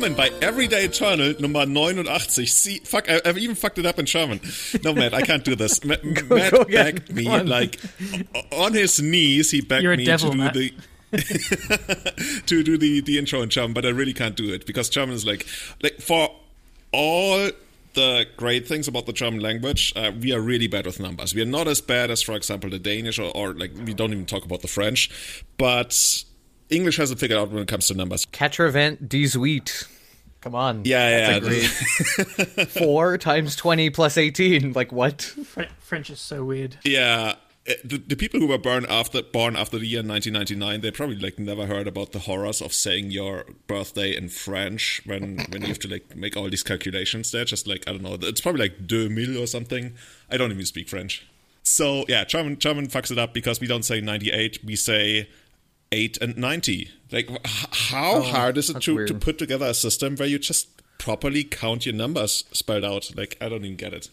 willkommen bei Everyday Eternal Nummer 89. See, fuck, I, I've even fucked it up in German. No, Matt, I can't do this. Matt, Matt go again. begged me, on. like, on his knees, he begged You're me devil, to do Matt. the. to do the, the intro in German, but I really can't do it because German is like like for all the great things about the German language, uh, we are really bad with numbers. We are not as bad as, for example, the Danish or, or like we don't even talk about the French, but English hasn't figured out when it comes to numbers. Catravant Desuite. Come on. Yeah, yeah, That's a Four times 20 plus 18. Like, what? French is so weird. Yeah. uh, The, the people who were born after born after the year 1999, they probably like never heard about the horrors of saying your birthday in French when when you have to like make all these calculations. They're just like I don't know. It's probably like deux mille or something. I don't even speak French. So yeah, German German fucks it up because we don't say 98, we say 8 and 90. Like how hard is it Oh, to, to put together a system where you just properly count your numbers spelled out? Like I don't even get it.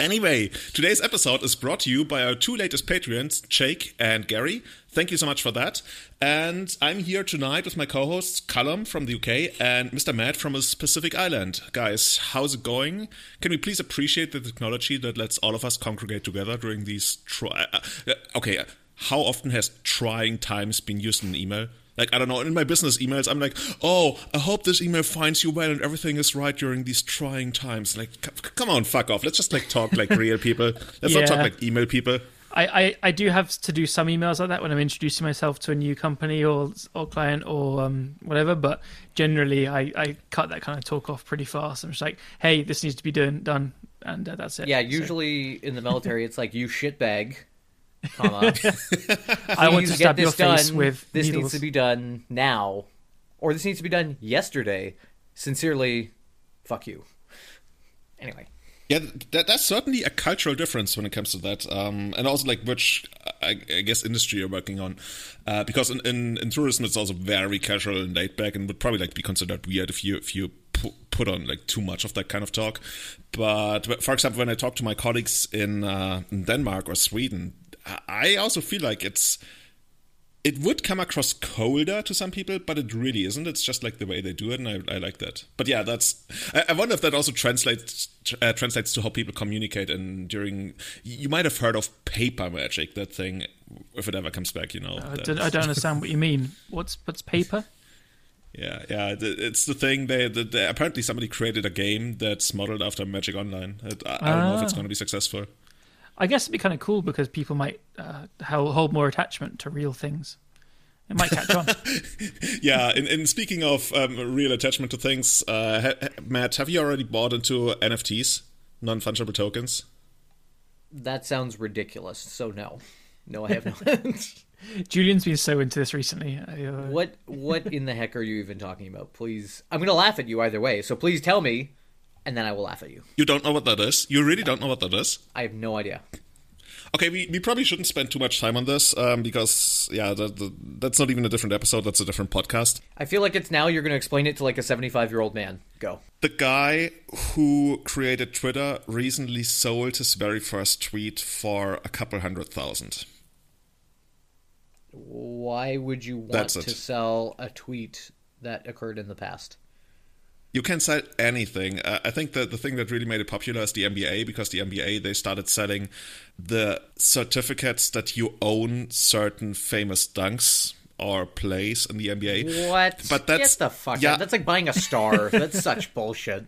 Anyway, today's episode is brought to you by our two latest patrons, Jake and Gary. Thank you so much for that. And I'm here tonight with my co-hosts, Callum from the UK and Mr. Matt from a specific island. Guys, how's it going? Can we please appreciate the technology that lets all of us congregate together during these try? uh, uh, okay, how often has trying times been used in an email? Like, I don't know, in my business emails, I'm like, oh, I hope this email finds you well and everything is right during these trying times. Like, c- c- come on, fuck off. Let's just, like, talk like real people. Let's not talk like email people. I, I, I do have to do some emails like that when I'm introducing myself to a new company or or client or um, whatever. But generally, I, I cut that kind of talk off pretty fast. I'm just like, hey, this needs to be done, done, and uh, that's it. Yeah, So, usually in the military, it's like, you shitbag, comma. I want Please to stab get your this face done. with This needles. needs to be done now. Or this needs to be done yesterday. Sincerely, fuck you. Anyway. Yeah, that, that's certainly a cultural difference when it comes to that, um, and also like which I, I guess industry you're working on, uh, because in, in, in tourism it's also very casual and laid back, and would probably like be considered weird if you if you pu- put on like too much of that kind of talk. But, but for example, when I talk to my colleagues in, uh, in Denmark or Sweden, I also feel like it's it would come across colder to some people, but it really isn't. It's just like the way they do it, and I, I like that. But yeah, that's. I, I wonder if that also translates uh, translates to how people communicate. And during, you might have heard of paper magic, that thing, if it ever comes back, you know. I don't, I don't understand what you mean. What's what's paper? Yeah, yeah, it's the thing. They, they, they apparently somebody created a game that's modeled after Magic Online. I, I don't know if it's Ah. going to be successful. I guess it'd be kind of cool because people might uh, hold more attachment to real things. It might catch on. Yeah, and, and speaking of um, real attachment to things, uh, ha- ha- Matt, have you already bought into NFTs, non fungible tokens? That sounds ridiculous, so no. No, I have not. Julian's been so into this recently. I, uh, what what in the heck are you even talking about? Please I'm gonna laugh at you either way, so please tell me and then I will laugh at you. You don't know what that is? You really don't know what that is? I have no idea. Okay, we, we probably shouldn't spend too much time on this um, because, yeah, that, that, that's not even a different episode. That's a different podcast. I feel like it's now you're gonna explain it to like a seventy five year old man. Go. The guy who created Twitter recently sold his very first tweet for a couple hundred thousand. Why would you want to sell a tweet that occurred in the past? You can sell anything. Uh, I think that the thing that really made it popular is the NBA because the NBA they started selling the certificates that you own certain famous dunks or plays in the NBA. What? But that's Get the fuck yeah. out. That's like buying a star. that's such bullshit.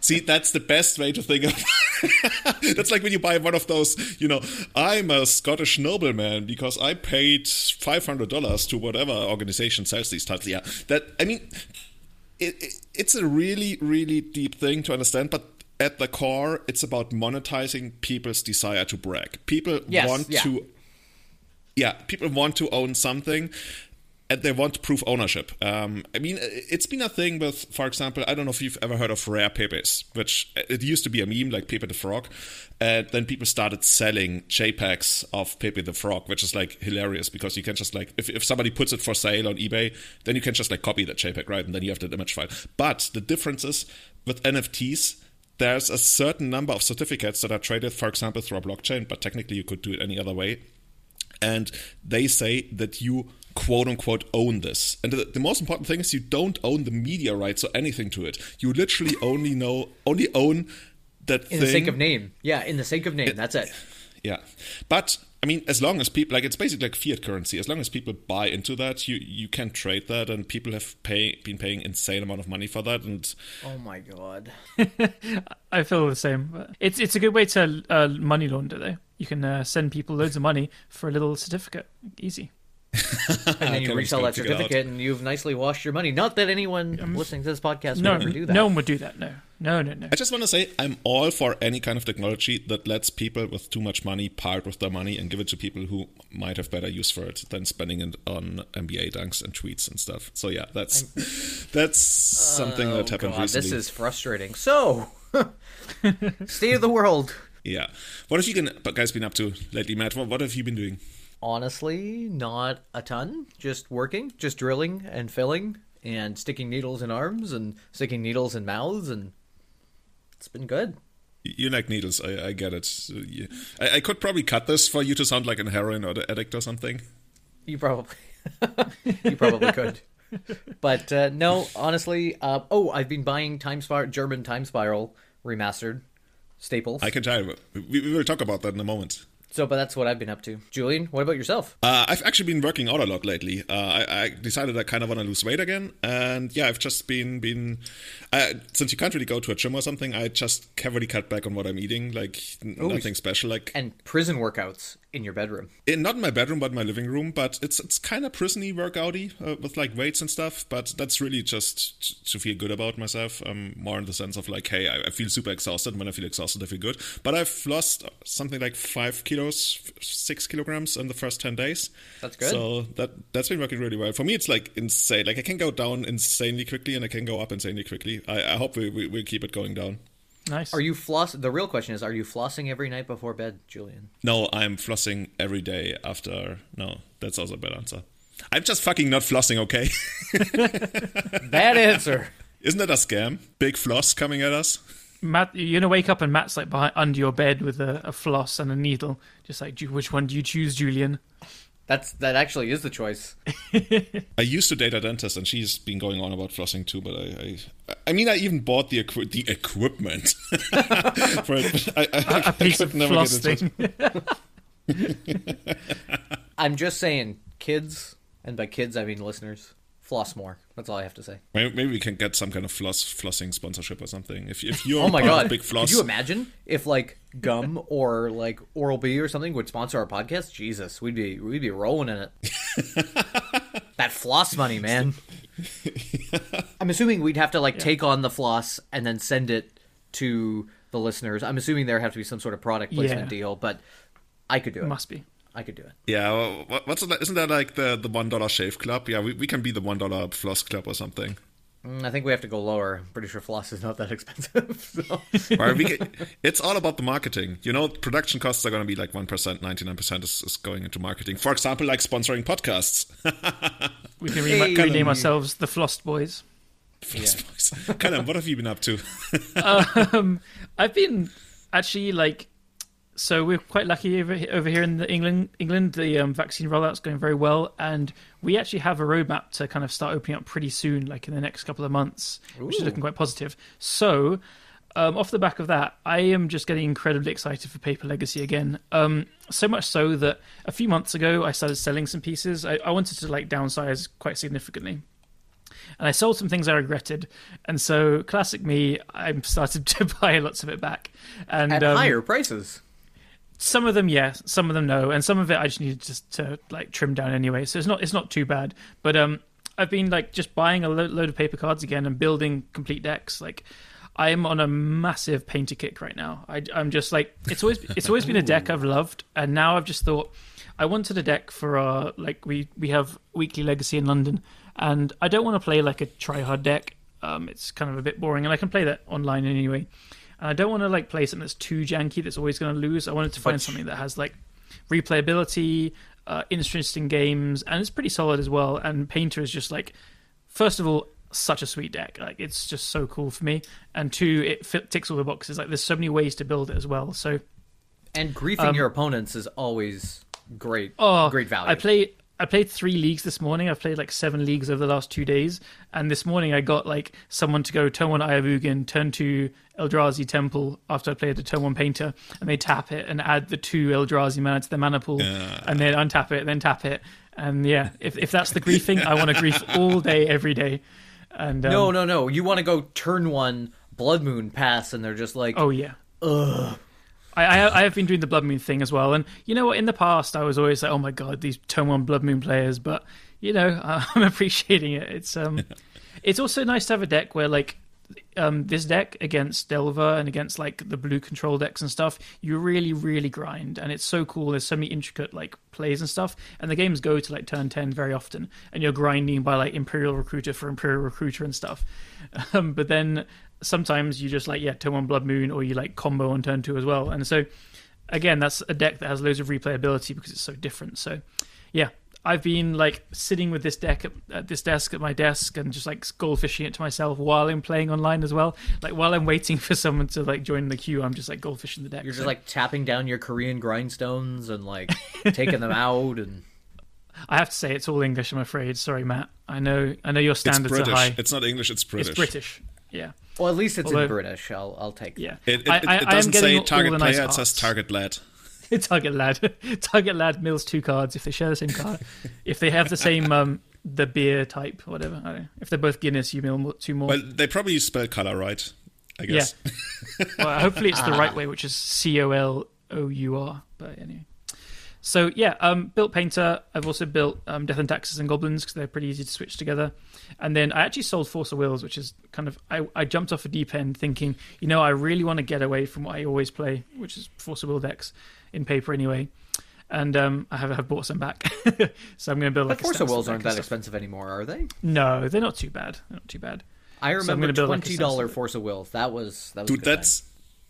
See, that's the best way to think of. that's like when you buy one of those. You know, I'm a Scottish nobleman because I paid five hundred dollars to whatever organization sells these titles. Yeah, that I mean, it, it, it's a really, really deep thing to understand, but. At the core, it's about monetizing people's desire to brag. People Yes, want yeah. to yeah, people want to own something and they want to prove ownership. Um, I mean, it's been a thing with, for example, I don't know if you've ever heard of rare pepes, which it used to be a meme like Pepe the Frog. And then people started selling JPEGs of Pepe the Frog, which is like hilarious because you can just like, if, if somebody puts it for sale on eBay, then you can just like copy that JPEG, right? And then you have that image file. But the difference is with NFTs, there's a certain number of certificates that are traded, for example, through a blockchain, but technically you could do it any other way and they say that you quote unquote own this. And the, the most important thing is you don't own the media rights or anything to it. You literally only know only own that In thing. the sake of name. Yeah, in the sake of name. That's it. Yeah, but I mean, as long as people like it's basically like fiat currency. As long as people buy into that, you you can trade that, and people have pay been paying insane amount of money for that. And Oh my god. I feel the same. But it's it's a good way to uh, money launder though. You can uh, send people loads of money for a little certificate. Easy. And then you resell that figure it out. certificate and you've nicely washed your money. Not that anyone listening to this podcast No, would ever do that. no one would do that. No, no, no, no. I just want to say I'm all for any kind of technology that lets people with too much money part with their money and give it to people who might have better use for it than spending it on NBA dunks and tweets and stuff. So yeah, that's that's something that oh, happened Oh, God, recently. this is frustrating. So, state of the world. Yeah. What have you been, guys been up to lately, Matt? What, what have you been doing? Honestly, not a ton. Just working, just drilling and filling and sticking needles in arms and sticking needles in mouths, and it's been good. You like needles, I, I get it. So you- I, I could probably cut this for you to sound like an heroin or addict or something. You probably, you probably could. But uh, no, honestly. Uh, oh, I've been buying Time Spiral, German Time Spiral remastered staples. I can tell. We, we will talk about that in a moment. So, but that's what I've been up to. Julian, what about yourself? Uh, I've actually been working out a lot lately. Uh, I, I decided I kind of want to lose weight again, and yeah, I've just been been. Uh, since you can't really go to a gym or something, I just heavily cut back on what I'm eating. Like n- nothing special. Like And prison workouts in your bedroom. in, not in my bedroom, but my living room. But it's it's kind of prisony workouty uh, with like weights and stuff. But that's really just t- to feel good about myself. Um, more in the sense of like, hey, I, I feel super exhausted. When I feel exhausted, I feel good. But I've lost something like five kilos, six kilograms in the first ten days. That's good. So that that's been working really well. For me, it's like insane. Like I can go down insanely quickly, and I can go up insanely quickly. I, I hope we, we we keep it going down. Nice. Are you floss? The real question is: Are you flossing every night before bed, Julian? No, I'm flossing every day after. No, that's also a bad answer. I'm just fucking not flossing, okay? Bad answer. Isn't that a scam? Big floss coming at us? Matt, you're gonna wake up and Matt's like behind, under your bed with a, a floss and a needle, just like, which one do you choose, Julian? That's that actually is the choice. I used to date a dentist, and she's been going on about flossing too. But I, I, I mean, I even bought the equi- the equipment for it. But I, I, A piece I of could never floss get into it. thing. I'm just saying, kids, and by kids I mean listeners, floss more. That's all I have to say. Maybe, maybe we can get some kind of floss flossing sponsorship or something. If if you're Oh my god! Big Floss, Could you imagine if like gum or like Oral B or something would sponsor our podcast? Jesus, we'd be we'd be rolling in it. that floss money, man. I'm assuming we'd have to like take on the floss and then send it to the listeners. I'm assuming there have to be some sort of product placement Yeah. deal, but I could do it. Must be. I could do it. Yeah, well, what's that? Isn't that like the the one dollar shave club? Yeah, we, we can be the one dollar floss club or something. Mm, I think we have to go lower. I'm pretty sure floss is not that expensive. So. Or we get, it's all about the marketing. You know, production costs are going to be like one percent, ninety nine percent is is going into marketing. For example, like sponsoring podcasts. We can re- Hey. rename ourselves the Floss Boys. Floss boys. Callum, what have you been up to? I've been actually like, so we're quite lucky over over here in the England. England, the um, vaccine rollout's going very well, and we actually have a roadmap to kind of start opening up pretty soon, like in the next couple of months, which is looking quite positive. So. Um, off the back of that, I am just getting incredibly excited for Paper Legacy again. Um, so much so that a few months ago, I started selling some pieces. I, I wanted to like downsize quite significantly, and I sold some things I regretted. And so, classic me, I started to buy lots of it back. And At um, higher prices. Some of them, yes, some of them, no, and some of it I just needed just to like trim down anyway. So it's not it's not too bad. But um, I've been like just buying a lo- load of paper cards again and building complete decks. Like I'm on a massive painter kick right now. I, I'm just like it's always it's always been a deck I've loved, and now I've just thought I wanted a deck for our like we we have weekly legacy in London, and I don't want to play like a try hard deck. Um, it's kind of a bit boring, and I can play that online anyway. And I don't want to like play something that's too janky that's always going to lose. I wanted to find something that has like replayability, uh, interesting games, and it's pretty solid as well. And Painter is just like, first of all, such a sweet deck. Like it's just so cool for me. And two, it fit, ticks all the boxes. Like there's so many ways to build it as well. So And griefing your opponents is always great. Um, oh, great value. I play. I I played three leagues this morning. I've played like seven leagues over the last two days, and this morning I got like someone to go turn one Eye of Ugin, turn two Eldrazi Temple after I played the turn one Painter, and they tap it and add the two Eldrazi mana to their mana pool, and then untap it, then tap it, and yeah, if if that's the griefing, I want to grief all day, every day. And um, No, no, no. You want to go turn one Blood Moon pass, and they're just like, Oh yeah. Ugh. I, I I have been doing the Blood Moon thing as well, and you know what? In the past, I was always like, "Oh my god, these turn one Blood Moon players," but you know, I'm appreciating it. It's um, it's also nice to have a deck where like um, this deck against Delver and against like the blue control decks and stuff, you really, really grind, and it's so cool. There's so many intricate like plays and stuff, and the games go to like turn ten very often, and you're grinding by like Imperial Recruiter for Imperial Recruiter and stuff. Um, but then sometimes you just like yeah turn one Blood Moon, or you like combo on turn two as well, and so again that's a deck that has loads of replayability because it's so different. So yeah, I've been like sitting with this deck at, at this desk at my desk and just like goldfishing it to myself while I'm playing online as well. Like while I'm waiting for someone to like join the queue, I'm just like goldfishing the deck. you're just So like tapping down your Korean grindstones and like taking them out, and I have to say it's all English. I'm afraid. Sorry, Matt. I know. I know your It's standards are high. It's not English. It's British. It's British. Yeah. well, at least it's in British. I'll I'll take. Yeah. It, it, I, it, I, it I am doesn't say target the nice. It says arts. target lad. Target lad. Target lad mills two cards if they share the same card. if they have the same um the beer type, whatever. I don't know. If they're both Guinness, you mill two more. Well, they probably use spell color right. I guess. well, hopefully it's the right way, which is C O L O U R. But anyway. So yeah, um, built Painter. I've also built um, Death and Taxes and Goblins because they're pretty easy to switch together. And then I actually sold Force of Wills, which is kind of I, I jumped off a deep end thinking, you know, I really want to get away from what I always play, which is Force of Will decks in paper anyway. And um, I have, have bought some back, so I'm going to build like But Force a of Wills aren't that stuff. expensive anymore, are they? No, they're not too bad. They're not too bad. I I'm remember gonna build, like, twenty dollar sensible- Force of Wills. That was that was Dude, good that's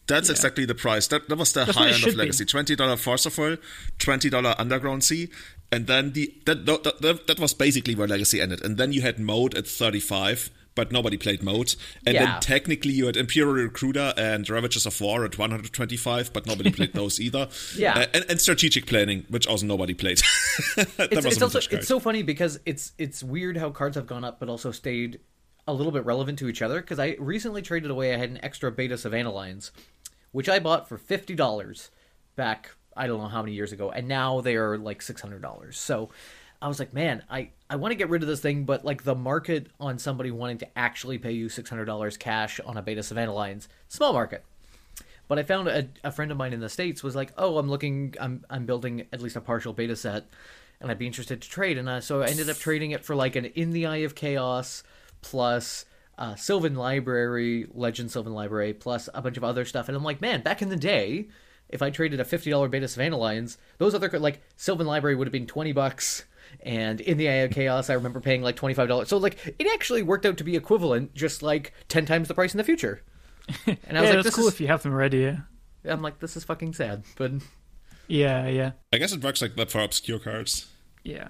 that's Yeah. exactly the price. That that was the That's high end of be. Legacy. Twenty dollar Force of Will, twenty dollar Underground Sea, and then the that, that that that was basically where Legacy ended. And then you had Moat at thirty five. But nobody played Moat, and Yeah. then technically you had Imperial Recruiter and Ravages of War at 125, but nobody played those either. Yeah. Uh, and, and Strategic Planning, which also nobody played. it's, it's also it's so funny because it's it's weird how cards have gone up but also stayed a little bit relevant to each other because I recently traded away I had an extra beta Savannah Lions which I bought for fifty dollars back I don't know how many years ago and now they are like six hundred dollars so I was like man I I want to get rid of this thing but like the market on somebody wanting to actually pay you six hundred dollars cash on a beta Savannah Lions small market but I found a, a friend of mine in the states was like, "Oh, I'm looking, I'm I'm building at least a partial beta set, and I'd be interested to trade." And uh, so I ended up trading it for like an In the Eye of Chaos plus uh, Sylvan Library, Legend Sylvan Library, plus a bunch of other stuff. And I'm like, man, back in the day, if I traded a fifty dollar beta Savannah Lions, those other like Sylvan Library would have been twenty bucks. And in the Eye of Chaos, I remember paying like twenty five dollars. So like, it actually worked out to be equivalent, just like ten times the price in the future. And I yeah, was like, that's this cool is, if you have them ready." Yeah, I'm like, this is fucking sad, but yeah, yeah, I guess it works like that for obscure cards. yeah.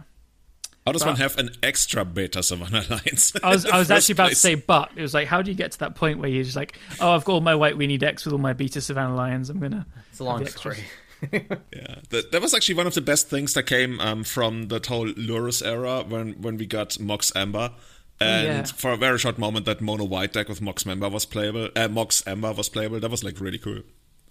How does But- one have an extra beta Savannah Alliance? I was I was actually about place? to say, but it was like, how do you get to that point where you're just like, oh, I've got all my white weenie decks with all my beta Savannah Lions. I'm gonna. it's a long the extras. story. Yeah, that, that was actually one of the best things that came um, from that whole Lurrus era when, when we got Mox Amber. And Oh, yeah. for a very short moment, that mono white deck with Mox Amber was playable. Uh, Mox Amber was playable. That was like really cool.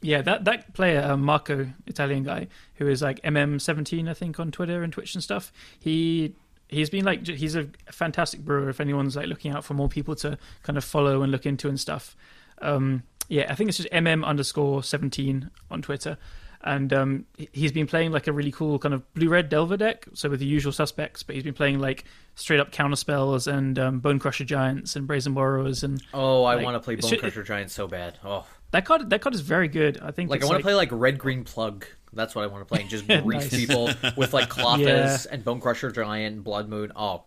Yeah, that that player, uh, Marco, Italian guy, who is like MM17, I think, on Twitter and Twitch and stuff. He he's been like he's a fantastic brewer. If anyone's like looking out for more people to kind of follow and look into and stuff, um, yeah, I think it's just MM underscore 17 on Twitter. And um, he- he's been playing like a really cool kind of blue red Delver deck, so with the usual suspects. But he's been playing like straight up counter spells and um, Bonecrusher Giants and Brazen Borrowers and Oh, I Like, want to play Bone Crusher Giant so bad. Oh, that card. That card is very good. I think like I want to play like Red Green Plug. That's what I want to play. And just grief Nice. people with like Klothys Yeah. and Bonecrusher Giant, Blood Moon. Oh,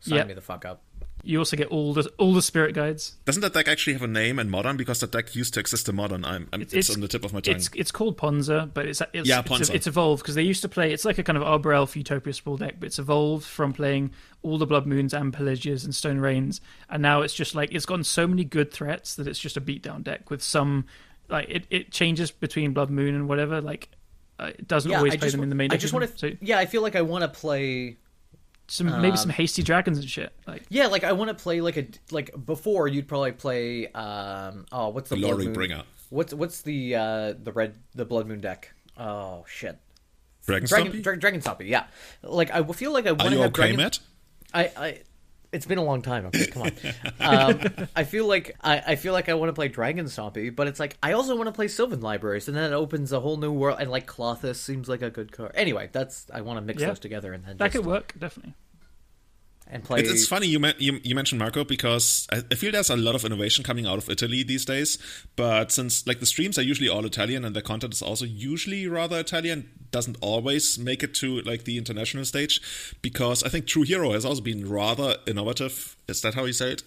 sign Yep. me the fuck up. You also get all the all the spirit guides. Doesn't that deck actually have a name in Modern? Because that deck used to exist in Modern. I'm, I'm, it's, on the tip of my tongue. It's it's called Ponza, but it's it's Yeah, it's, Ponza. it's evolved because they used to play. It's like a kind of Arbor Elf Utopia Sprawl deck, but it's evolved from playing all the Blood Moons and Pillages and Stone Rains, and now it's just like it's gotten so many good threats that it's just a beatdown deck with some like it, it changes between Blood Moon and whatever. Like uh, it doesn't Yeah, always I play just them in the main. I deck just want to. So, Yeah, I feel like I want to play some maybe Um, some hasty dragons and shit. Like Yeah, like I want to play like a like before you'd probably play um oh what's the Blood Glory Bringer. What's what's the uh the red the Blood Moon deck? Oh shit. Dragon Dragon Stompy? Dra- Dragon Stompy, yeah. Like I feel like I want Are to you have okay, Dragon Matt? I, I it's been a long time. Okay, come on. um, I feel like I, I feel like I want to play Dragon Stompy, but it's like I also want to play Sylvan Libraries, and then it opens a whole new world. And like Klothys seems like a good card. Anyway, that's I want to mix Yeah. those together and then that just, could work definitely. and play. It's, it's funny you, men- you you mentioned Marco because I, I feel there's a lot of innovation coming out of Italy these days. But since like the streams are usually all Italian and the content is also usually rather Italian, doesn't always make it to like the international stage. Because I think True Hero has also been rather innovative. Is that how you say it?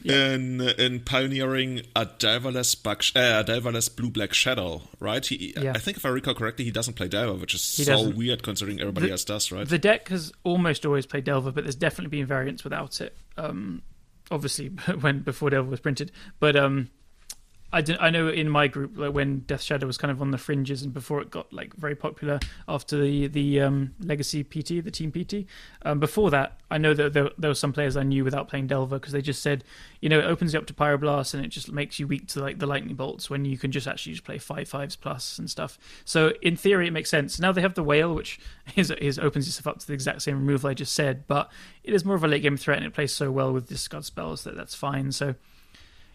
in in pioneering a Delverless buck, uh, a Delverless blue black shadow, right? He, Yeah. I think if I recall correctly, he doesn't play Delver, which is He so doesn't. weird considering everybody The- else does, right? The deck has almost always played Delver, but there's definitely been variants without it. Um, obviously, when before Delver was printed, but um, I, didn't- I know in my group like when Death Shadow was kind of on the fringes and before it got like very popular after the the um, Legacy PT, the Team PT. Um, before that, I know that there, there were some players I knew without playing Delver because they just said, you know, it opens you up to Pyroblast and it just makes you weak to like the lightning bolts when you can just actually just play five fives plus and stuff. So in theory, it makes sense. Now they have the whale, which is, is opens yourself up to the exact same removal I just said, but it is more of a late game threat and it plays so well with discard spells that that's fine. So.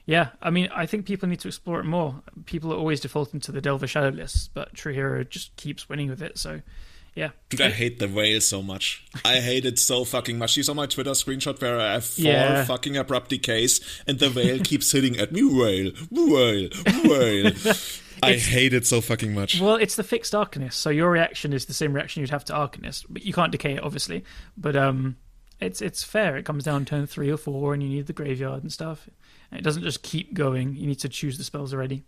Yeah, I mean, I think people need to explore it more. People are always defaulting to the Delver Shadow lists, but True Hero just keeps winning with it. So, yeah, Dude, I hate the whale so much. I hate it so fucking much. You saw my Twitter screenshot where I have four Yeah. fucking abrupt decays and the whale keeps hitting at me. Whale, whale, whale. I hate it so fucking much. Well, it's the fixed Arcanist, so your reaction is the same reaction you'd have to Arcanist, but you can't decay it, obviously. But um, it's it's fair. It comes down turn three or four, and you need the graveyard and stuff. And it doesn't just keep going. You need to choose the spells already.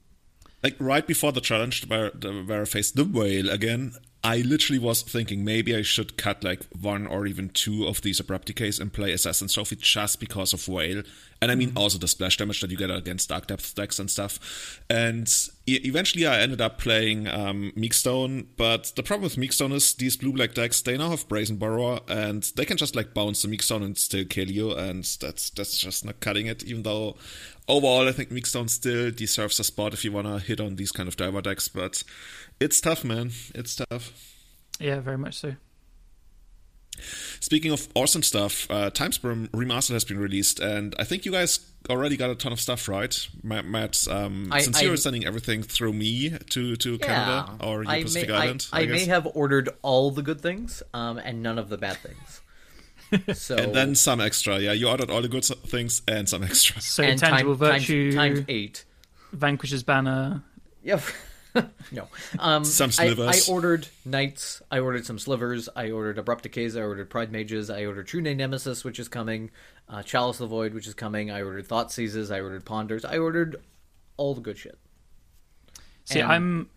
Like right before the challenge where, where I faced the whale again, I literally was thinking maybe I should cut like one or even two of these abrupt decays and play Assassin Trophy just because of whale. And I mean also the splash damage that you get against Dark Depth decks and stuff. And e- eventually I ended up playing um, Meekstone, but the problem with Meekstone is these blue black decks they now have Brazen Borrower and they can just like bounce the Meekstone and still kill you, and that's that's just not cutting it. Even though overall I think Meekstone still deserves a spot if you wanna hit on these kind of Delver decks, but it's tough, man. It's tough. Yeah, very much so. Speaking of awesome stuff, uh, Time Spiral Remastered has been released, and I think you guys already got a ton of stuff, right? Matt, Matt um, I- since I- you're sending everything through me to, to Canada or you I Pacific may, I- Island, I, I, may guess. have ordered all the good things, um, and none of the bad things. So and then some extra. Yeah, you ordered all the good things and some extra. So and intangible time- times- virtue, times eight. Vanquisher's Banner. Yep. no. Um, Some I, I ordered knights. I ordered some slivers. I ordered abrupt decays. I ordered pride mages. I ordered true name nemesis, which is coming. Uh, Chalice of the void, which is coming. I ordered thought seizes. I ordered ponders. I ordered all the good shit. See, And- I'm,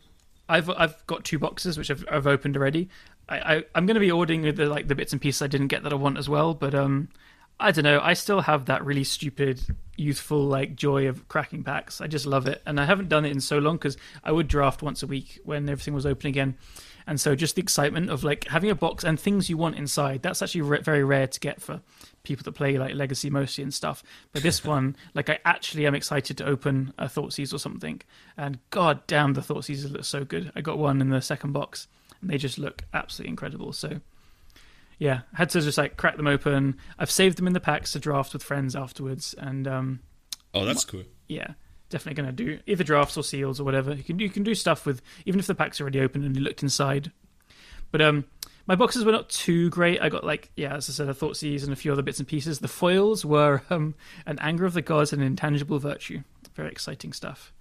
I've I've got two boxes which I've, I've opened already. I, I I'm going to be ordering the like the bits and pieces I didn't get that I want as well. But um, I don't know. I still have that really stupid, youthful like joy of cracking packs. I just love it, and I haven't done it in so long because I would draft once a week when everything was open again. And so, just the excitement of like having a box and things you want inside. That's actually re- very rare to get for people that play like Legacy mostly and stuff. But this one, like, I actually am excited to open a Thoughtseize or something. And god damn, the Thoughtseizes look so good. I got one in the second box, and they just look absolutely incredible. So, yeah, I had to just like crack them open. I've saved them in the packs to draft with friends afterwards, and um, Oh, that's cool. yeah, definitely going to do either drafts or seals or whatever. You can you can do stuff with even if the pack's are already open and you looked inside. But um, my boxes were not too great. I got like yeah, as I said, I Thoughtseize and a few other bits and pieces. The foils were um, an anger of the gods and intangible virtue. Very exciting stuff.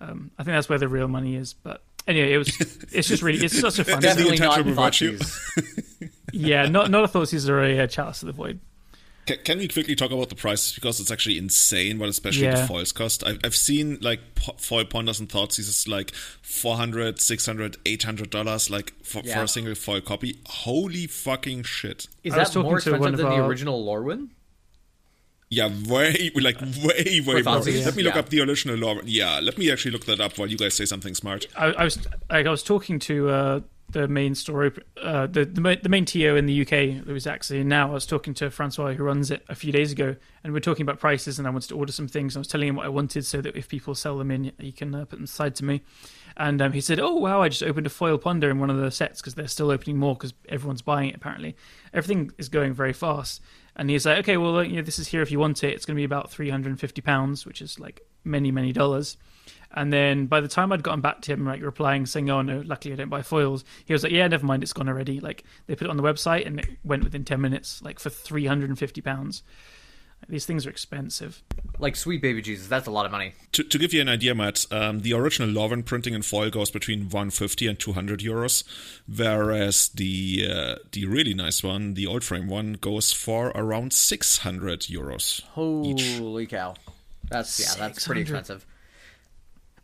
Um, I think that's where the real money is. But anyway, it was it's just really it's such a fun. Is the set. Definitely not intangible virtue? Thoughtseize. yeah, not not a Thoughtseize or a uh, chalice of the void. Can, can we quickly talk about the prices because it's actually insane what especially Yeah. the foils cost. I've, I've seen like po- foil ponders and thoughts. This is like 400 600 800 dollars like for, for a single foil copy. Holy fucking shit! Is that more talking to one expensive of than the our- original Lorwyn? Yeah, way like way way more. Thoughtseize, Let me look yeah. up the original lore. Yeah, let me actually look that up while you guys say something smart. I, I was I was talking to uh, the main store, uh, the, the main TO in the UK that was actually now. I was talking to Francois who runs it a few days ago, and we are talking about prices, and I wanted to order some things. I was telling him what I wanted, so that if people sell them in, he can uh, put them aside to me. And um, he said, "Oh wow, I just opened a foil ponder in one of the sets because they're still opening more because everyone's buying it. Apparently, everything is going very fast." And he's like, "Okay, well, you know, this is here if you want it. It's going to be about three hundred and fifty pounds, which is like many, many dollars." And then by the time I'd gotten back to him, like replying saying, "Oh no, luckily I don't buy foils," he was like, "Yeah, never mind, it's gone already." Like they put it on the website and it went within ten minutes, like for three hundred and fifty pounds. These things are expensive. Like sweet baby Jesus, that's a lot of money. To, to give you an idea, Matt, um, the original Lorwyn printing in foil goes between 150 and 200 euros, whereas the uh, the really nice one, the old frame one, goes for around 600 euros. Holy cow. That's yeah, that's pretty expensive.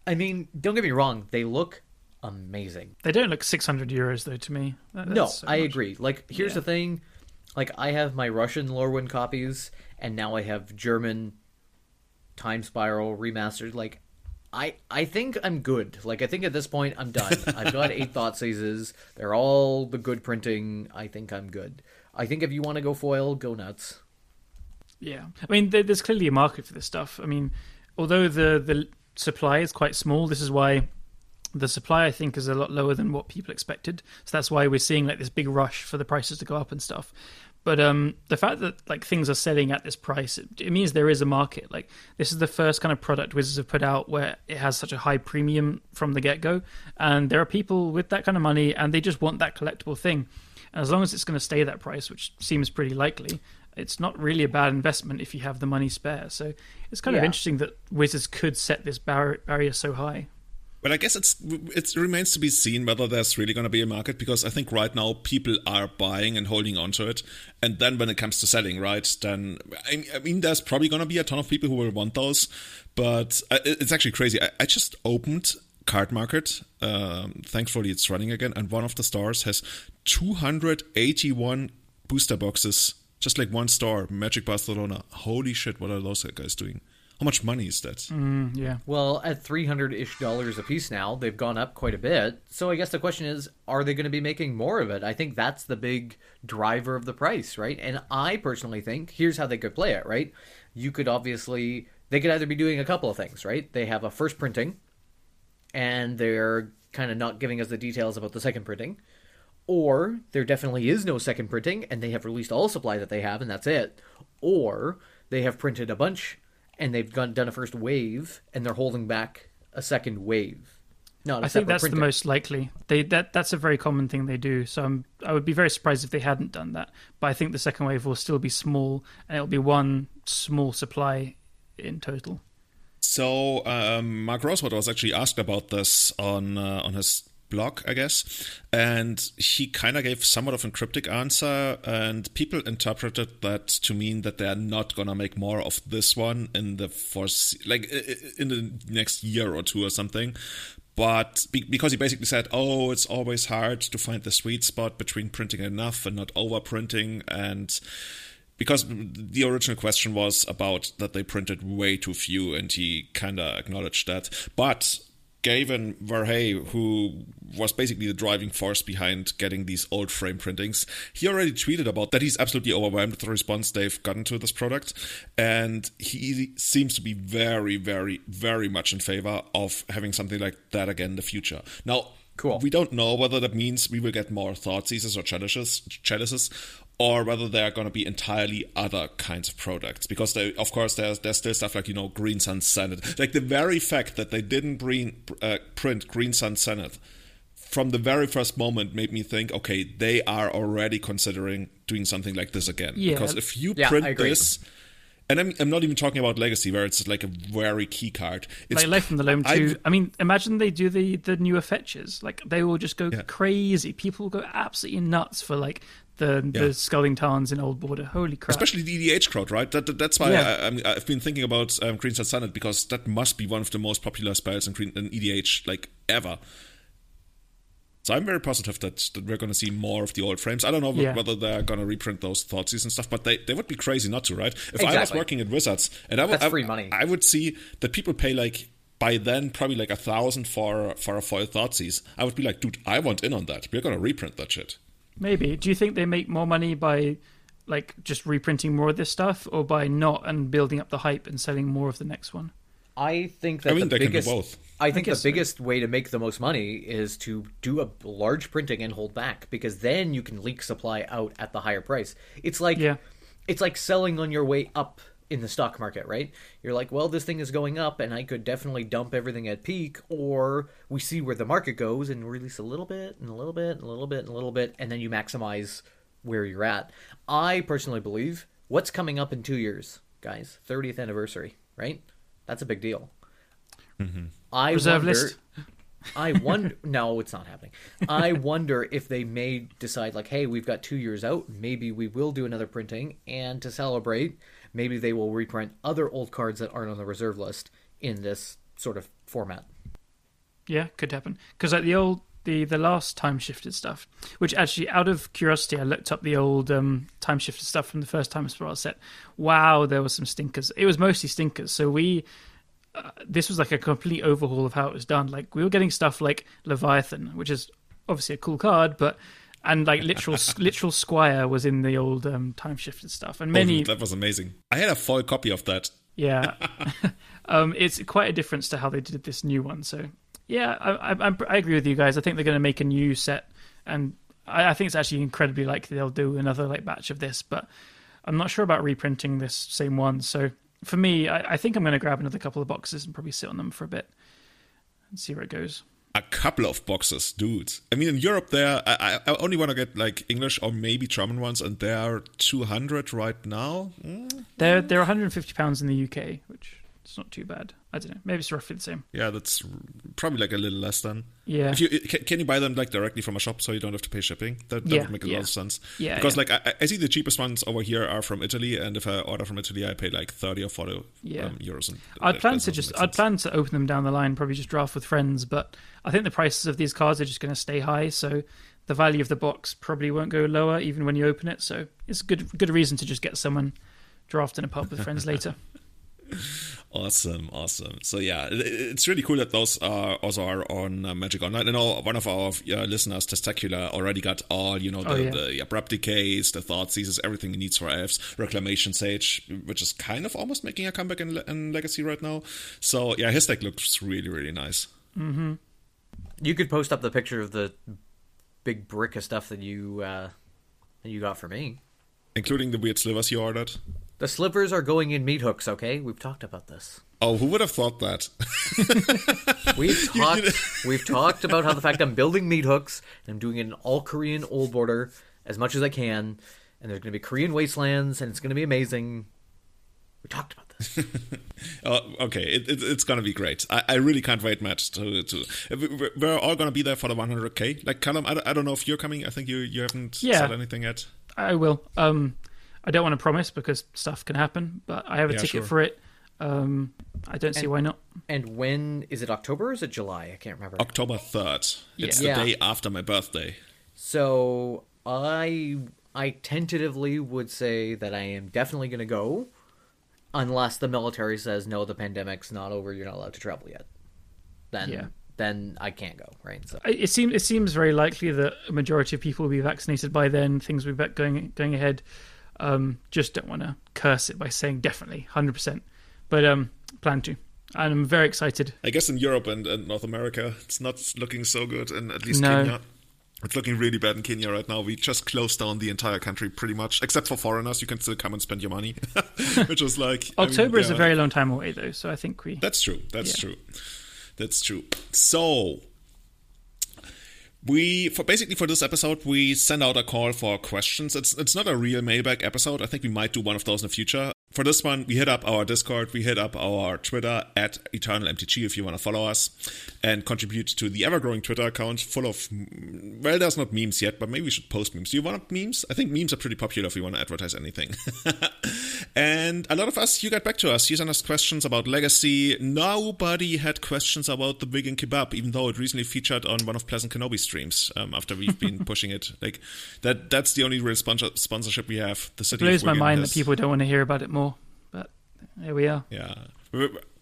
I mean, don't get me wrong, they look amazing. They don't look six hundred euros though to me. That- No, so I much. agree. Like, here's Yeah. the thing: like, I have my Russian Lorwyn copies, and now I have German Time Spiral remastered. Like, I I think I'm good. Like, I think at this point I'm done. I've got eight thought seizes. They're all the good printing. I think I'm good. I think if you want to go foil, go nuts. Yeah, I mean, there's clearly a market for this stuff. I mean, although the the supply is quite small, this is why the supply I think is a lot lower than what people expected. So that's why we're seeing like this big rush for the prices to go up and stuff. But um, the fact that like things are selling at this price, it, it means there is a market. Like this is the first kind of product Wizards have put out where it has such a high premium from the get go, and there are people with that kind of money and they just want that collectible thing. And as long as it's going to stay that price, which seems pretty likely, it's not really a bad investment if you have the money spare. So it's kind of interesting that Wizards could set this bar- barrier so high. But I guess it's it remains to be seen whether there's really going to be a market because I think right now people are buying and holding on to it, and then when it comes to selling, right, then I, I mean there's probably going to be a ton of people who will want those, but uh, it's actually crazy. I, I just opened Card Market. Um, thankfully, it's running again, and one of the stores has 281 booster boxes. Just like one store, Magic Barcelona. Holy shit! What are those guys doing? How much money is that? Mm, yeah. Well, at three hundred ish dollars a piece now, they've gone up quite a bit. So I guess the question is, are they going to be making more of it? I think that's the big driver of the price, right? And I personally think here's how they could play it, right? You could obviously they could either be doing a couple of things, right? They have a first printing, and they're kind of not giving us the details about the second printing. Or there definitely is no second printing, and they have released all supply that they have, and that's it. Or they have printed a bunch, and they've gone, done a first wave, and they're holding back a second wave. Not a I think that's printing. the most likely. They that that's a very common thing they do. So I'm, I would be very surprised if they hadn't done that. But I think the second wave will still be small, and it'll be one small supply in total. So um, Mark Rosewater was actually asked about this on uh, on his blog, I guess, and he kind of gave somewhat of a cryptic answer, and people interpreted that to mean that they are not gonna make more of this one in the force, like in the next year or two or something. But because he basically said, "Oh, it's always hard to find the sweet spot between printing enough and not overprinting," and because the original question was about that they printed way too few, and he kind of acknowledged that. But Gavin Verhey, who was basically the driving force behind getting these old frame printings, he already tweeted about that he's absolutely overwhelmed with the response they've gotten to this product, and he seems to be very, very, very much in favor of having something like that again in the future. Now, Cool. we don't know whether that means we will get more thought seizes or chalices, chalices or whether they are going to be entirely other kinds of products. Because they, of course, there's there's still stuff like you know Green Sun's Zenith. Like the very fact that they didn't bring, uh, print Green Sun's Zenith from the very first moment made me think, okay, they are already considering doing something like this again. Yeah. Because if you Yeah, print this. And I'm, I'm not even talking about Legacy, where it's like a very key card. It's like Life from the Loam too. I mean, imagine they do the the newer fetches. Like they will just go Yeah. crazy. People will go absolutely nuts for like the the Yeah. Scalding Tarns in Old Border. Holy crap! especially the EDH crowd, right? That, that- that's why Yeah. I, I'm, I've been thinking about um, Green Sun's Zenith because that must be one of the most popular spells in, Green, in EDH like ever. So I'm very positive that, that we're going to see more of the old frames. I don't know Yeah. whether they're going to reprint those Thoughtseize and stuff, but they, they would be crazy not to, right? If I was working at Wizards and I would, That's I, free money. I would see that people pay like by then probably like a thousand for for a foil Thoughtseize, I would be like, dude, I want in on that. We're gonna reprint that shit. Maybe. Do you think they make more money by like just reprinting more of this stuff, or by not and building up the hype and selling more of the next one? I think that I mean, the they can do biggest. both. I think the guess so. biggest way to make the most money is to do a large printing and hold back because then you can leak supply out at the higher price. It's like Yeah. it's like selling on your way up in the stock market, right? You're like, well, this thing is going up and I could definitely dump everything at peak or we see where the market goes and release a little bit and a little bit and a little bit and a little bit and then you maximize where you're at. I personally believe what's coming up in 2 years, guys? 30th anniversary, right? That's a big deal. Mm-hmm. I Reserve wonder, list? I wonder. no, it's not happening. I wonder if they may decide, like, hey, we've got two years out. Maybe we will do another printing, and to celebrate, maybe they will reprint other old cards that aren't on the reserve list in this sort of format. Yeah, could happen. Because like the old, the the last time shifted stuff, which actually, out of curiosity, I looked up the old um, time shifted stuff from the first time Spiral set. Wow, there were some stinkers. It was mostly stinkers. So we, uh, this was like a complete overhaul of how it was done. Like we were getting stuff like Leviathan, which is obviously a cool card, but and like literal literal Squire was in the old um, time shifted stuff, and many Oh, that was amazing. I had a foil copy of that. yeah, um, it's quite a difference to how they did this new one. So yeah, I, I, I agree with you guys. I think they're going to make a new set, and I, I think it's actually incredibly likely they'll do another like batch of this. But I'm not sure about reprinting this same one. So for me, I, I think I'm going to grab another couple of boxes and probably sit on them for a bit and see where it goes. A couple of boxes, dude. I mean, in Europe, there, I, I only want to get like English or maybe German ones, and there are 200 right now. Mm, They're they're 150 pounds in the UK, which is not too bad. I don't know. Maybe it's roughly the same. Yeah, that's probably like a little less than. Yeah. If you can, can you buy them like directly from a shop so you don't have to pay shipping? That, that Yeah, would make a yeah. lot of sense. Yeah, because yeah. like I, I see the cheapest ones over here are from Italy, and if I order from Italy, I pay like thirty or forty Yeah. um, euros. And I'd plan to just I'd plan to open them down the line, probably just draft with friends, but I think the prices of these cards are just going to stay high, so the value of the box probably won't go lower even when you open it. So it's a good good reason to just get someone draft in a pub with friends later. Awesome, awesome. So yeah, it's really cool that those are also are on uh, Magic Online. I know one of our uh, listeners, Testacular, already got all you know the, Oh, yeah. the abrupt decays, the thought seizes, everything he needs for elves. Reclamation Sage, which is kind of almost making a comeback in, in Legacy right now. So yeah, his deck looks really really nice. You could post up the picture of the big brick of stuff that you uh, that you got for me. including the weird slivers you ordered. The slivers are going in meat hooks. Okay, we've talked about this. Oh, who would have thought that? We've talked. we've talked about how the fact I'm building meat hooks and I'm doing it in all Korean old border as much as I can, and there's going to be Korean wastelands, and it's going to be amazing. We talked about this. Oh, okay, it, it, it's gonna be great. I, I really can't wait, Matt. To, to we- we're all gonna be there for the 100k. Like Callum, I, don't- I don't know if you're coming. I think you you haven't Yeah. said anything yet. I will. Um, I don't want to promise because stuff can happen, but I have a Yeah, ticket sure. for it. Um, I don't see And- why not. And when is it? October or is it July? I can't remember. October 3rd. It's Yeah. the Yeah. day after my birthday. So I I tentatively would say that I am definitely going to go, unless the military says no, the pandemic's not over, you're not allowed to travel yet. Then Yeah. then I can't go. Right. So It seems it seems very likely that a majority of people will be vaccinated by then. Things will be going going ahead. Um, just don't want to curse it by saying definitely, hundred percent. But um, plan to, and I'm very excited. I guess in Europe and, and North America, it's not looking so good, and at least No. Kenya. It's looking really bad in Kenya right now. We just closed down the entire country pretty much, except for foreigners. You can still come and spend your money, which is like I mean, October is a very long time away, though, so I think we. That's true. That's Yeah. true. That's true. So we for basically for this episode we send out a call for questions. It's it's not a real mailbag episode. I think we might do one of those in the future. For this one, we hit up our Discord, we hit up our Twitter at EternalMTG if you want to follow us and contribute to the ever-growing Twitter account full of well, there's not memes yet, but maybe we should post memes. Do you want memes? I think memes are pretty popular if you want to advertise anything. and a lot of us, you got back to us. You sent us questions about Legacy. Nobody had questions about the vegan kebab, even though it recently featured on one of Pleasant Kenobi streams. Um, after we've been pushing it, like that. That's the only real sponsor, sponsorship we have. The It city blows my mind has- that people don't want to hear about it more, but here we are. Yeah.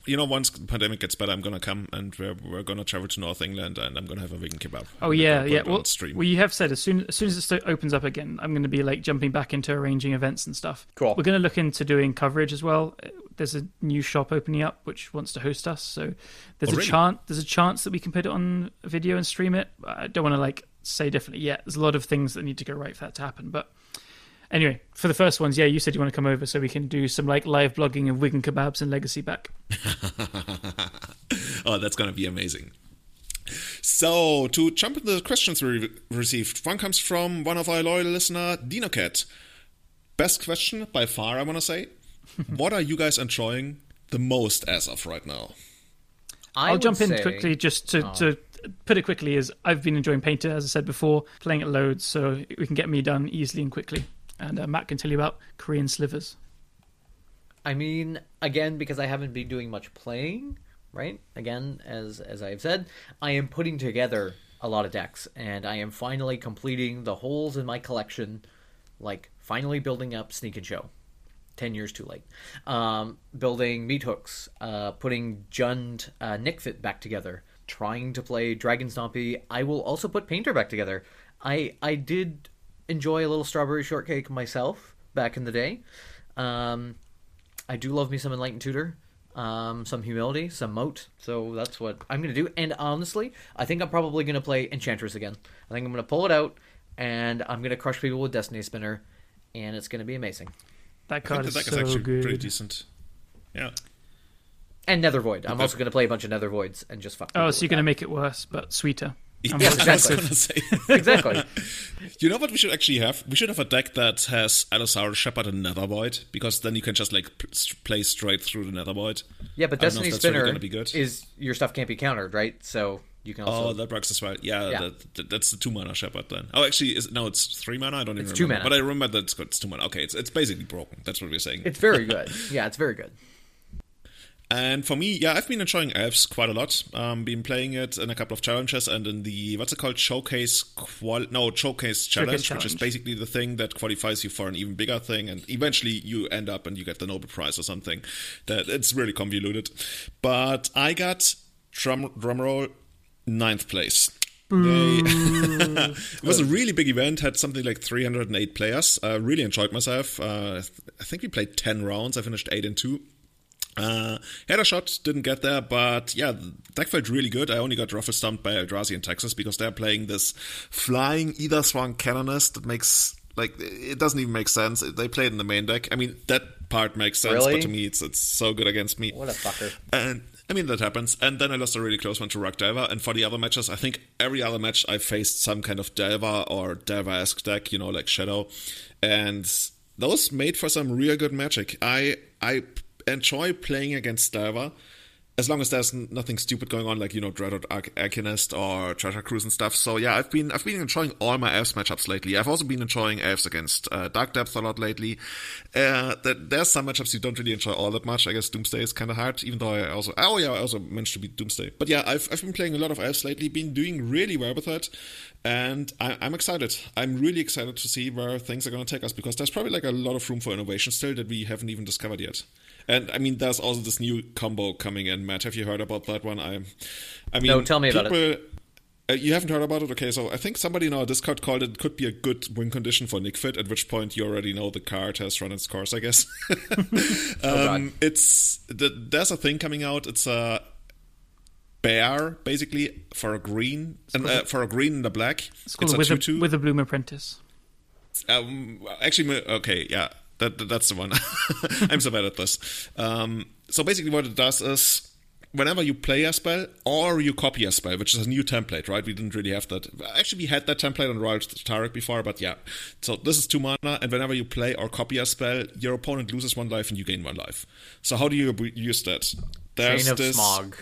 you know, once the pandemic gets better, I'm gonna come and we're, we're gonna travel to North England and I'm gonna have a vegan kebab. Oh And yeah, I'll yeah. Well, stream. well, you have said as soon as soon as it opens up again, I'm going to be like jumping back into arranging events and stuff. Cool. We're going to look into doing coverage as well. Uh, there's a new shop opening up which wants to host us, so there's Oh, a really? chance there's a chance that we can put it on video and stream it. I don't want to like say definitely yet. There's a lot of things that need to go right for that to happen, but. Anyway, for the first ones, yeah, you said you want to come over so we can do some like live blogging of Wigan kebabs and Legacy back. oh, that's gonna be amazing. So, to jump into the questions we re- received, one comes from one of our loyal listener, DinoCat. Best question by far, I want to say. what are you guys enjoying the most as of right now? I I'll jump in say- quickly just to, oh. to put it quickly is I've been enjoying Painter as I said before, playing it loads so we can get me done easily and quickly. And uh, Matt can tell you about Korean slivers. I mean, again, because I haven't been doing much playing, right? Again, as as I've said, I am putting together a lot of decks, and I am finally completing the holes in my collection, like finally building up Sneak and Show. Ten years too late. Um, building meat hooks, uh, putting Jund uh, Nic Fit back together, trying to play Dragon Stompy. I will also put Painter back together. I I did enjoy a little strawberry shortcake myself back in the day. Um, I do love me some enlightened tutor, um, some humility, some moat. So that's what I'm gonna do. And honestly, I think I'm probably gonna play Enchantress again. I think I'm gonna pull it out, and I'm gonna crush people with Destiny Spinner, and it's gonna be amazing. That card the is deck so actually good. pretty decent. Yeah. And Nether Void. I'm also gonna play a bunch of Nether Voids and just fuck. Oh, so you're going to make it worse, but sweeter. Yeah, more I was exactly. exactly. You know what we should actually have? We should have a deck that has Allosaurus Shepherd and Nether Void, because then you can just like play straight through the Nether Void. Yeah, but Destiny really Spinner good. is your stuff can't be countered, right? So you can also. Oh, that works as well. Yeah, Yeah. That, that- that's the two mana Shepherd then. Oh, actually, is no, it's three mana. I don't even It's two remember. mana. But I remember that it's, got- it's two mana. Okay, it's it's basically broken. That's what we're saying. It's very good. Yeah, it's very good. And for me, yeah, I've been enjoying Elves quite a lot. Um, been playing it in a couple of challenges and in the what's it called showcase qual no showcase challenge, which is basically the thing that qualifies you for an even bigger thing, and eventually you end up and you get the Nobel Prize or something. That it's really convoluted. But I got drum drumroll ninth place. It was a really big event. Had something like 308 players. Uh, really enjoyed myself. Uh, I think we played 10 rounds. I finished eight and two. Uh, had a shot, didn't get there, but yeah, the deck felt really good. I only got ruffle stumped by Eldrazi and Taxes because they're playing this flying Ethersworn Canonist that makes like it doesn't even make sense. They played in the main deck. I mean that part makes sense, Really? but to me it's it's so good against me. What a fucker. And I mean that happens. And then I lost a really close one to Rock Delver. And for the other matches, I think every other match I faced some kind of Delver or Delver-esque deck, you know, like Shadow. And those made for some real good magic. I I enjoy playing against Delver. As long as there's nothing stupid going on, like you know, Dreadhorde Arch- Arcanist or Treasure Cruise and stuff. So yeah, I've been I've been enjoying all my elves matchups lately. I've also been enjoying elves against uh, Dark Depth a lot lately. Uh, that there's some matchups you don't really enjoy all that much. I guess Doomsday is kind of hard, even though I also oh yeah I also managed to beat Doomsday. But yeah, I've I've been playing a lot of elves lately. Been doing really well with it, and I, I'm excited. I'm really excited to see where things are going to take us because there's probably like a lot of room for innovation still that we haven't even discovered yet. And I mean, there's also this new combo coming in. Matt, have you heard about that one? I, I mean, No, tell me about it. people, Uh, you haven't heard about it? Okay, so I think somebody in our Discord called it could be a good win condition for Nic Fit, at which point you already know the card has run its course, I guess. Oh, um, it's the, There's a thing coming out. It's a bear, basically, for a green, and uh, for a green and a black. It's called a with, 2-2. a, Witherbloom Apprentice. Um, actually, okay, yeah, that, that- that's the one. I'm so bad at this. Um, so basically, what it does is whenever you play a spell or you copy a spell, which is a new template, right? We didn't really have that. Actually, we had that template on Royal Tarek before, but yeah. So this is two mana, and whenever you play or copy a spell, your opponent loses one life and you gain one life. So how do you use that? There's Chain of this smog.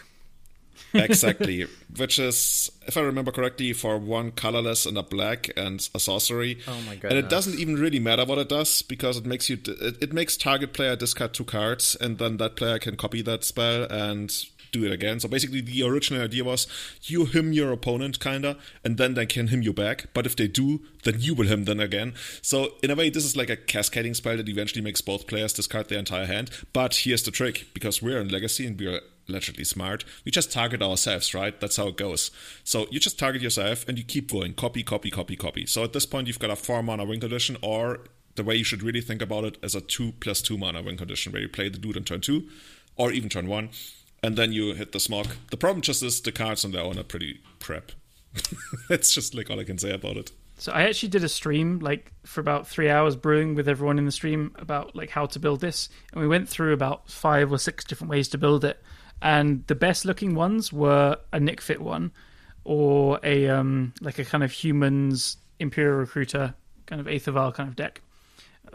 Exactly, which is, if I remember correctly, for one colorless and a black and a sorcery. Oh my god! And it doesn't even really matter what it does because it makes you it, it makes target player discard two cards, and then that player can copy that spell and do it again. So basically, the original idea was you him your opponent, kinda, and then they can him you back. But if they do, then you will him them again. So in a way, this is like a cascading spell that eventually makes both players discard their entire hand. But here's the trick: because we're in Legacy and we're allegedly smart, we just target ourselves, right? That's how it goes. So you just target yourself and you keep going, copy, copy, copy, copy. So at this point, you've got a four mana win condition, or the way you should really think about it as a two plus two mana win condition, where you play the dude on turn two, or even turn one, and then you hit the smog. The problem just is the cards on their own are pretty crap. That's just like all I can say about it. So I actually did a stream like for about three hours brewing with everyone in the stream about like how to build this, and we went through about five or six different ways to build it. And the best looking ones were a Nic Fit one, or a um like a kind of humans Imperial Recruiter kind of Eighth of Aether kind of deck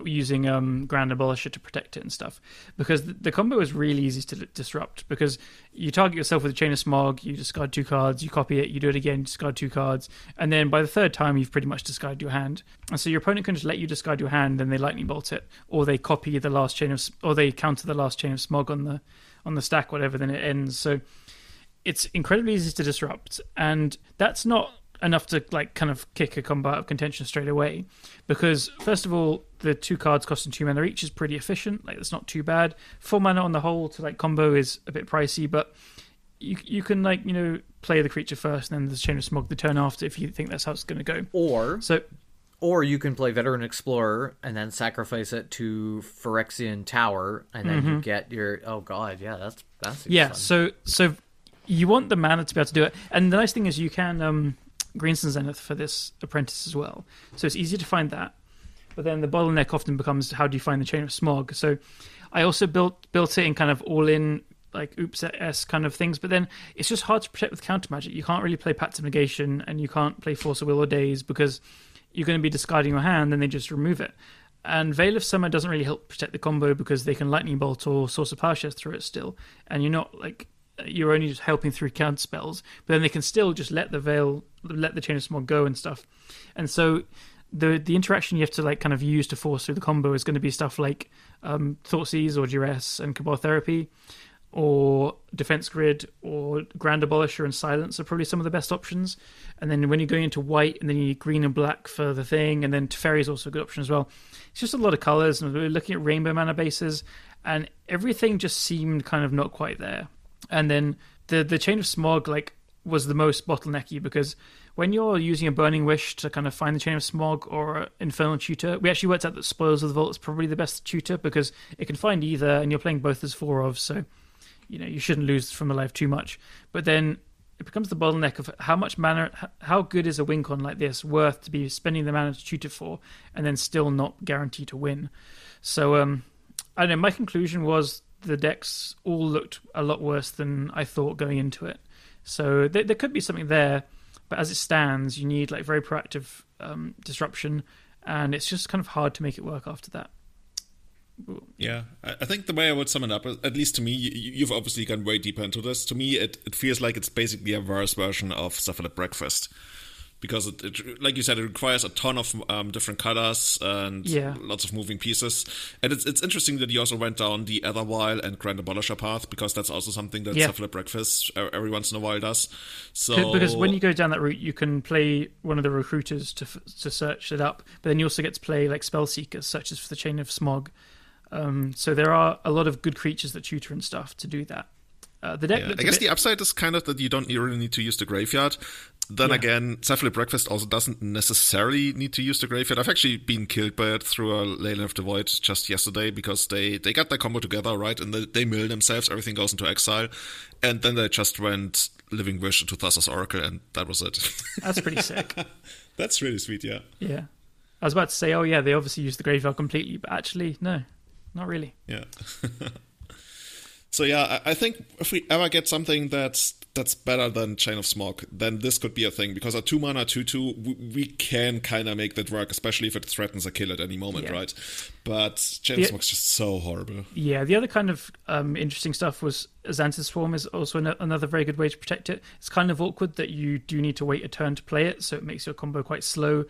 using um, Grand Abolisher to protect it and stuff. Because the, the, combo is really easy to disrupt because you target yourself with a Chain of Smog, you discard two cards, you copy it, you do it again, discard two cards, and then by the third time you've pretty much discarded your hand. And so your opponent can just let you discard your hand, then they lightning bolt it, or they copy the last chain of, or they counter the last chain of Smog on the on the stack, whatever. Then it ends. So it's incredibly easy to disrupt, and that's not enough to like kind of kick a combat of contention straight away. Because first of all the two cards costing two mana each is pretty efficient. Like it's not too bad. Four mana on the whole to like combo is a bit pricey but you you can like you know play the creature first and then the chain of smog the turn after if you think that's how it's going to go. Or so or you can play veteran explorer and then sacrifice it to phyrexian tower and then mm-hmm. you get your oh god yeah that's that's yeah fun. so so you want the mana to be able to do it. And the nice thing is you can um Green Sun's Zenith for this apprentice as well. So it's easy to find that. But then the bottleneck often becomes how do you find the chain of smog? So I also built built it in kind of all in like oops s kind of things, but then it's just hard to protect with counter magic. You can't really play Pact of Negation and you can't play Force of Will or Daze because you're going to be discarding your hand, then they just remove it. And Veil of Summer doesn't really help protect the combo because they can Lightning Bolt or Source of Power through it still, and you're not like you're only just helping through counter spells, but then they can still just let the veil, let the chain of smog go and stuff. And so the the interaction you have to like kind of use to force through the combo is going to be stuff like um, Thoughtseize or Duress and Cabal Therapy, or Defense Grid or Grand Abolisher and Silence are probably some of the best options. And then when you're going into white, and then you need green and black for the thing, and then Teferi is also a good option as well. It's just a lot of colors, and we're looking at rainbow mana bases, and everything just seemed kind of not quite there and then the the chain of smog like was the most bottlenecky because when you're using a burning wish to kind of find the chain of smog or infernal tutor, we actually worked out that spoils of the vault is probably the best tutor because it can find either, and you're playing both as four of, so you know you shouldn't lose from alive too much. But then it becomes the bottleneck of how much mana, how good is a win con like this worth to be spending the mana to tutor for, and then still not guaranteed to win. So um, I don't know. My conclusion was the decks all looked a lot worse than I thought going into it. So there, there could be something there, but as it stands, you need like very proactive um, disruption, and it's just kind of hard to make it work after that. Yeah, I think the way I would sum it up, at least to me, you've obviously gone way deeper into this. To me, it, it feels like it's basically a worse version of Cephalid Breakfast because it, it, like you said, it requires a ton of um, different colors and yeah. lots of moving pieces. And it's it's interesting that you also went down the Aether Vial and Grand Abolisher path because that's also something that yeah. Cephalid Breakfast every once in a while does. So because when you go down that route, you can play one of the recruiters to to search it up, but then you also get to play like spell seekers, such as for the Chain of Smog. Um, so there are a lot of good creatures that tutor and stuff to do that. Uh, the deck. Yeah, I guess bit... the upside is kind of that you don't really need to use the graveyard. Then yeah. again, Cephalid Breakfast also doesn't necessarily need to use the graveyard. I've actually been killed by it through a Leyline of the Void just yesterday because they, they got their combo together, right? And they, they mill themselves, everything goes into exile. And then they just went Living Wish into Thassa's Oracle, and that was it. That's pretty sick. That's really sweet, yeah. Yeah. I was about to say, oh, yeah, they obviously used the graveyard completely, but actually, no, not really. Yeah. so, yeah, I think if we ever get something that's that's better than Chain of Smog, then this could be a thing because a two mana two two we can kind of make that work, especially if it threatens a kill at any moment, yeah. right? But Chain of Smog is just so horrible. Yeah, the other kind of um, interesting stuff was Azante's Swarm is also an- another very good way to protect it. It's kind of awkward that you do need to wait a turn to play it, so it makes your combo quite slow,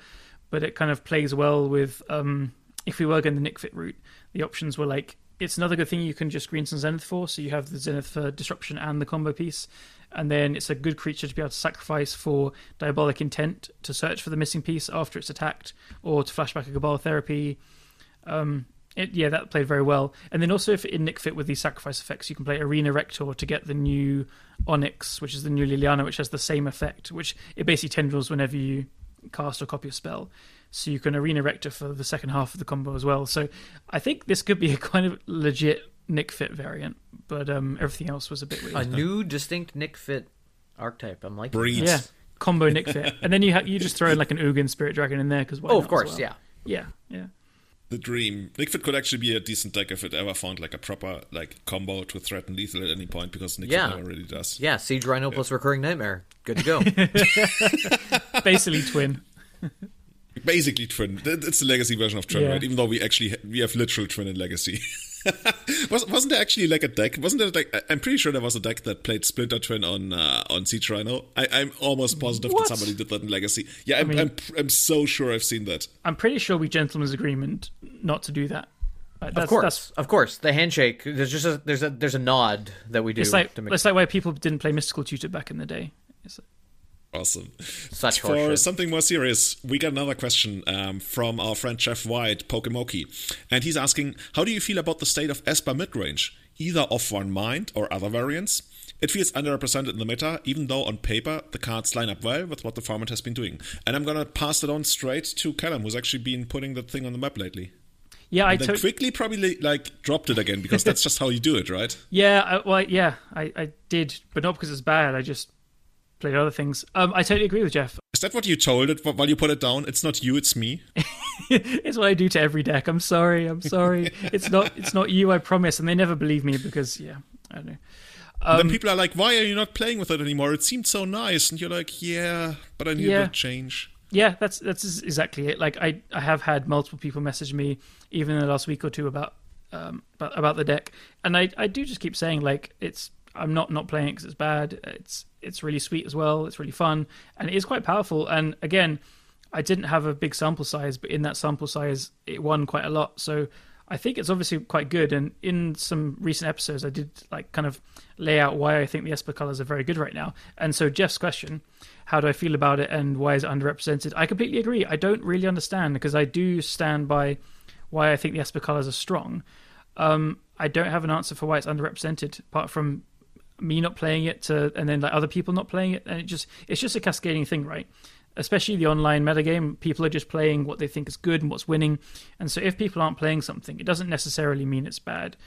but it kind of plays well with um, if we were going the Nic Fit route. The options were like it's another good thing you can just Green Sun's Zenith for. So you have the Zenith for disruption and the combo piece, and then it's a good creature to be able to sacrifice for diabolic intent to search for the missing piece after it's attacked, or to flashback a Cabal therapy. Um, it, yeah, that played very well. And then also, if in Nic Fit with these sacrifice effects, you can play Arena Rector to get the new Onyx, which is the new Liliana, which has the same effect, which it basically tendrils whenever you cast or copy a spell. So you can Arena Rector for the second half of the combo as well. So I think this could be a kind of legit Nic Fit variant, but um, everything else was a bit weird. A new distinct Nic Fit archetype. I'm like Breed. yeah, combo Nic Fit, and then you ha- you just throw in like an Ugin Spirit Dragon in there because Oh, of course, yeah. yeah, yeah. The dream. Nic Fit could actually be a decent deck if it ever found like a proper like combo to threaten lethal at any point because Nic Fit Yeah. never really does. Yeah, Siege Rhino plus Recurring Nightmare. Good to go. Basically, twin. Basically, Twin. It's the legacy version of Twin, Yeah. right? Even though we actually we have literal Twin in Legacy. Was, wasn't there actually like a deck? Wasn't there like I'm pretty sure there was a deck that played Splinter Twin on uh, on Siege Rhino. I, I'm almost positive What? that somebody did that in Legacy. Yeah, I'm, mean- I'm I'm so sure I've seen that. I'm pretty sure we gentlemen's agreement not to do that. Like, that's, of course, that's of course. The handshake. There's just a there's a there's a nod that we do. it's like to make it's like why people didn't play Mystical Tutor back in the day. It's like, Awesome. such For horseshit. something more serious, we got another question um, from our friend Jeff White, Pokemoki. And he's asking, how do you feel about the state of Esper midrange? Either off one mind or other variants? It feels underrepresented in the meta, even though on paper the cards line up well with what the format has been doing. And I'm gonna pass it on straight to Callum, who's actually been putting that thing on the map lately. yeah, I And then totally quickly probably like dropped it again because that's just how you do it, right? yeah, I, well, yeah, I, I did, but not because it's bad. I just played other things. Um, I totally agree with Jeff. Is that what you told it while you put it down? It's not you, it's me. it's what I do to every deck. I'm sorry. I'm sorry. it's not. It's not you. I promise. And they never believe me because yeah, I don't know. Um, then people are like, "Why are you not playing with it anymore? It seemed so nice." And you're like, "Yeah, but I need Yeah. a change." Yeah, that's that's exactly it. Like I I have had multiple people message me even in the last week or two about um about, about the deck, and I I do just keep saying like it's I'm not not playing it because it's bad. It's it's really sweet as well. It's really fun and it is quite powerful. And again, I didn't have a big sample size, but in that sample size, it won quite a lot. So I think it's obviously quite good. And in some recent episodes, I did like kind of lay out why I think the Esper colors are very good right now. And so Jeff's question, how do I feel about it and why is it underrepresented? I completely agree. I don't really understand because I do stand by why I think the Esper colors are strong. Um, I don't have an answer for why it's underrepresented, apart from me not playing it to and then like other people not playing it. And it just it's just a cascading thing right? Especially the online metagame people are just playing what they think is good and what's winning. And so if people aren't playing something it doesn't necessarily mean it's bad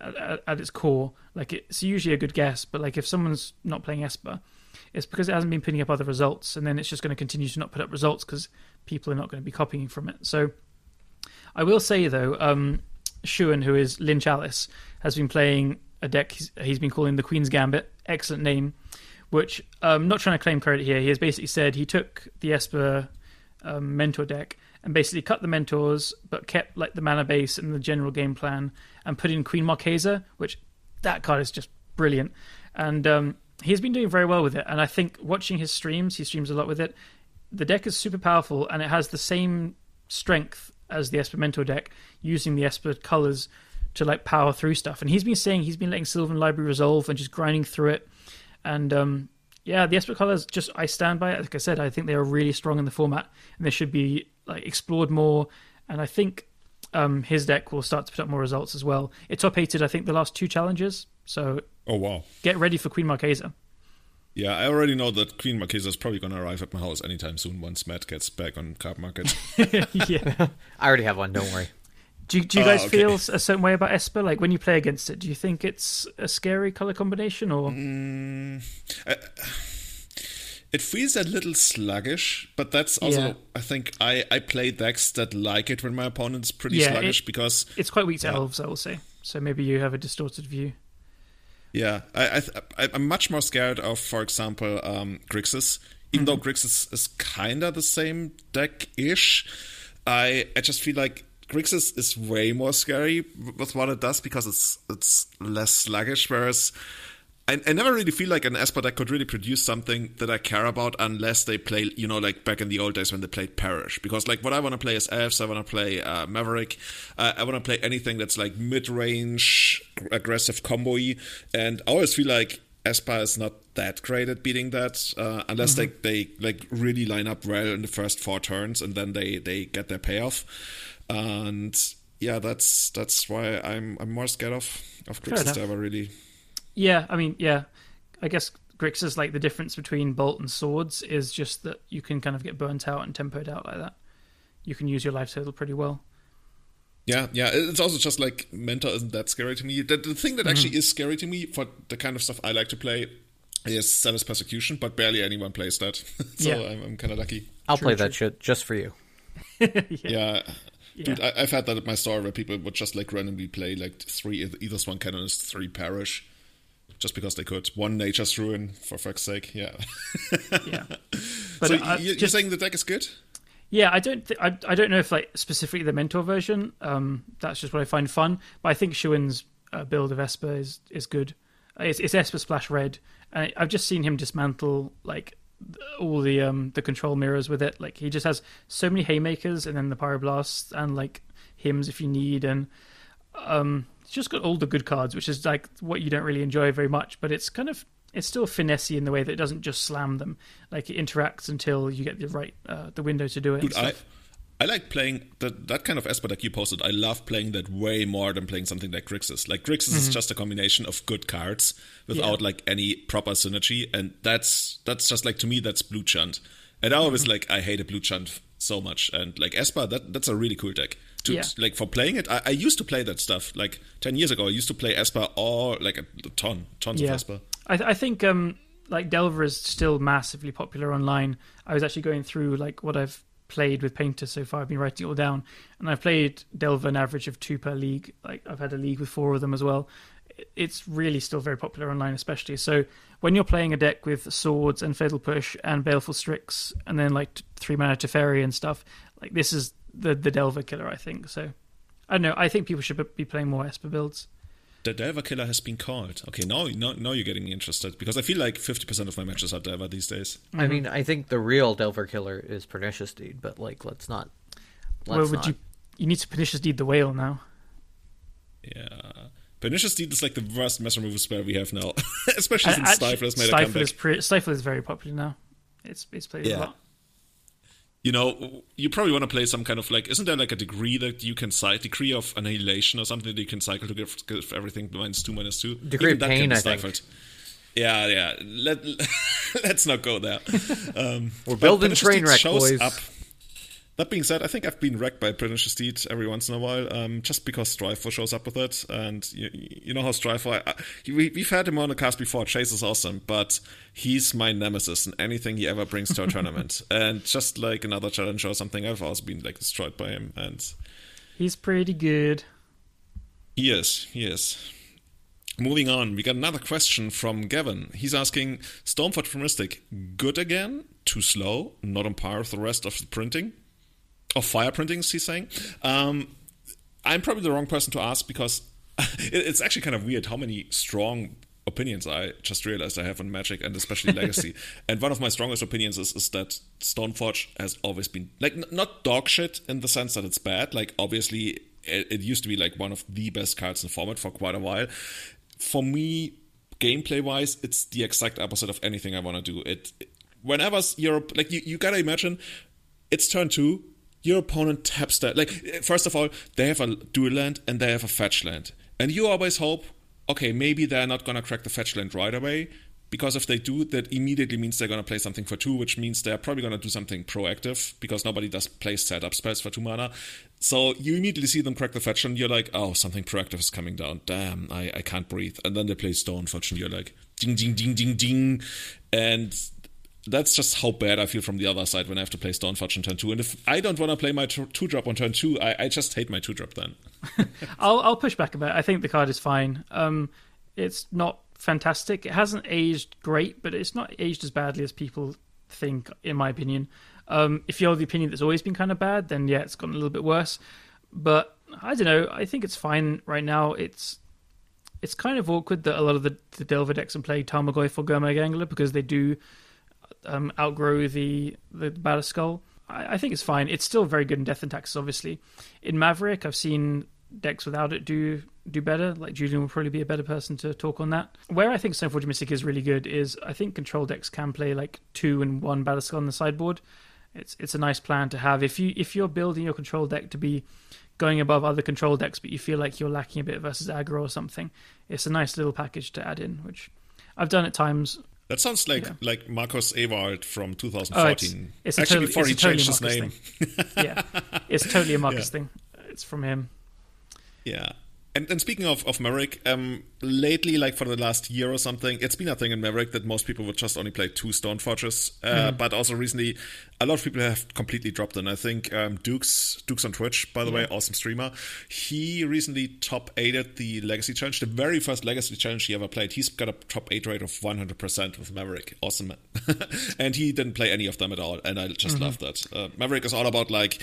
at, at, its core. Like it's usually a good guess but like if someone's not playing esper it's because it hasn't been putting up other results and then it's just going to continue to not put up results because people are not going to be copying from it. So I will say though, um, Shuan, who is Lynch Alice, has been playing a deck he's, he's been calling the Queen's Gambit. Excellent name. Which um, not trying to claim credit here. He has basically said he took the Esper um, mentor deck and basically cut the mentors, but kept like the mana base and the general game plan, and put in Queen Marquesa, which that card is just brilliant. And um, he's been doing very well with it. And I think watching his streams, he streams a lot with it. The deck is super powerful, and it has the same strength as the Esper Mentor deck, using the Esper colors to like power through stuff. And he's been saying he's been letting Sylvan Library resolve and just grinding through it. And um, yeah, the Esper colors just I stand by it. Like I said, I think they are really strong in the format, and they should be like explored more. And I think um, his deck will start to put up more results as well. It top eighted, I think, the last two challenges. So Oh wow. get ready for Queen Marquesa. Yeah, I already know that Queen Marquesa is probably going to arrive at my house anytime soon once Matt gets back on card market. yeah. I already have one. Don't worry. Do, do you Oh, guys okay. feel a certain way about Esper? Like when you play against it, do you think it's a scary color combination or? Mm, uh, it feels a little sluggish, but that's also Yeah. I think I I play decks that like it when my opponent's pretty Yeah, sluggish it- because It's quite weak to Yeah. elves, I will say. So maybe you have a distorted view. Yeah, I, I, I'm much more scared of, for example, um, Grixis. Even though Grixis is kinda the same deck ish, I I just feel like Grixis is way more scary with what it does because it's it's less sluggish. Whereas I, I never really feel like an Esper deck could really produce something that I care about unless they play, you know, like back in the old days when they played Perish. Because like what I want to play is Elves, I want to play uh, Maverick, uh, I want to play anything that's like mid-range, aggressive combo and I always feel like Esper is not that great at beating that uh, unless mm-hmm. they, they like really line up well in the first four turns and then they, they get their payoff. And yeah, that's that's why I'm I'm more scared of of Grixis ever really. Yeah, I mean, yeah, I guess Grixis like the difference between Bolt and Swords is just that you can kind of get burnt out and tempoed out like that. You can use your life total pretty well. Yeah, yeah. It's also just like Mentor isn't that scary to me. The, the thing that mm-hmm. actually is scary to me for the kind of stuff I like to play is Zealous Persecution, but barely anyone plays that. so yeah. I'm, I'm kind of lucky. I'll true, play true. that shit just for you. yeah. yeah. Dude, I, have had that at my store where people would just like randomly play like three, Ethersworn Canonist, three Perish, just because they could. One Nature's Ruin, for fuck's sake. Yeah. yeah. But so you, are just, saying the deck is good? Yeah, I don't. Th- I, I don't know if like specifically the mentor version. Um, that's just what I find fun. But I think Shuin's uh, build of Esper is is good. It's, it's Esper Splash Red, and I've just seen him dismantle like all the um the control mirrors with it. Like he just has so many haymakers, and then the pyroblast, and like hymns if you need, and um, it's just got all the good cards, which is like what you don't really enjoy very much. But it's kind of it's still finessey in the way that it doesn't just slam them. Like it interacts until you get the right uh, the window to do it. Dude, I I like playing that that kind of Esper deck you posted. I love playing that way more than playing something like Grixis. Like Grixis mm-hmm. is just a combination of good cards without yeah. like any proper synergy, and that's that's just like to me that's blue chunt. And I always mm-hmm. like I hate a blue chunt so much, and like Esper that that's a really cool deck. To, yeah. like for playing it, I, I, used to play that stuff like ten years ago. I used to play Esper or like a ton, tons yeah. of Esper. I, I think um like Delver is still massively popular online. I was actually going through like what I've played with Painter so far. I've been writing it all down, and I've played Delver an average of two per league. Like I've had a league with four of them as well. It's really still very popular online, especially. So when you're playing a deck with swords and Fatal Push and Baleful Strix, and then like three mana to Teferi and stuff, like this is the the Delver killer, I think. So I don't know. I think people should be playing more Esper builds the Delver killer has been called. Okay, now, now, now you're getting me interested because I feel like 50% of my matches are Delver these days. I mm-hmm. mean, I think the real Delver killer is Pernicious Deed, but like, let's not. Let's Where would not. you? You need to Pernicious Deed the whale now. Yeah. Pernicious Deed is like the worst mess removal spell we have now, especially since Stifle has made Stifle a comeback. Is pre- Stifle is very popular now. It's it's played yeah. a lot you know, you probably want to play some kind of like, isn't there like a degree that you can cycle, Decree of Annihilation or something that you can cycle to give, give everything minus two, minus two? Decree Even of pain, I think. Yeah, yeah. Let, let's not go there. Um, We're building train wreck, boys. Up that being said, I think I've been wrecked by Pernicious Deed every once in a while, um, just because Stryfor shows up with it. And you, you know how Stryfor, I, I, we, have had him on the cast before. Chase is awesome, but he's my nemesis in anything he ever brings to a tournament. And just like another challenge or something, I've also been like destroyed by him. And he's pretty good. He is. He is. Moving on, we got another question from Gavin. He's asking Stoneforge for Mystic, good again? Too slow? Not on par with the rest of the printing? Of fire printings, he's saying. Um, I'm probably the wrong person to ask because it's actually kind of weird how many strong opinions I just realized I have on Magic and especially Legacy. and one of my strongest opinions is, is that Stoneforge has always been like n- not dog shit in the sense that it's bad. Like obviously it, it, used to be like one of the best cards in the format for quite a while. For me, gameplay wise, it's the exact opposite of anything I want to do. It whenever you're like you, you gotta imagine it's turn two your opponent taps that. Like, first of all, they have a dual land and they have a fetch land. And you always hope, okay, maybe they're not going to crack the fetch land right away. Because if they do, that immediately means they're going to play something for two, which means they're probably going to do something proactive because nobody does play setup spells for two mana. So you immediately see them crack the fetch and you're like, oh, something proactive is coming down. Damn, I, I can't breathe. And then they play stone fetch and you're like, ding, ding, ding, ding, ding. And that's just how bad I feel from the other side when I have to play Stoneforge on turn two. And if I don't want to play my two drop on turn two, I, I just hate my two drop then. I'll I'll push back a bit. I think the card is fine. Um, it's not fantastic. It hasn't aged great, but it's not aged as badly as people think, in my opinion. Um, if you're the opinion that's always been kind of bad, then yeah, it's gotten a little bit worse. But I don't know. I think it's fine right now. It's it's kind of awkward that a lot of the, the Delver decks are playing Tarmogoyf or Gurmag Angler because they do um, outgrow the the Batterskull. I, I think it's fine. It's still very good in Death and Taxes, obviously. In Maverick, I've seen decks without it do do better. Like Julian will probably be a better person to talk on that. Where I think Stoneforge Mystic is really good is I think control decks can play like two and one Batterskull on the sideboard. It's it's a nice plan to have if you if you're building your control deck to be going above other control decks, but you feel like you're lacking a bit versus aggro or something. It's a nice little package to add in, which I've done at times. That sounds like Yeah. like Marcos Ewald from Oh, 2014. it's, it's Actually, totally, before it's he a totally changed his Marcus name. Thing. yeah, it's totally a Marcus Yeah. thing. It's from him. Yeah. And, and speaking of, of Maverick, um, lately, like for the last year or something, it's been a thing in Maverick that most people would just only play two Stone Forges. Uh, But also recently, a lot of people have completely dropped in. I think um, Douges Douges on Twitch, by the way, awesome streamer. He recently top eighted the Legacy Challenge, the very first Legacy Challenge he ever played. He's got a top eight rate of 100% with Maverick. Awesome. and he didn't play any of them at all. And I just love that. Uh, Maverick is all about like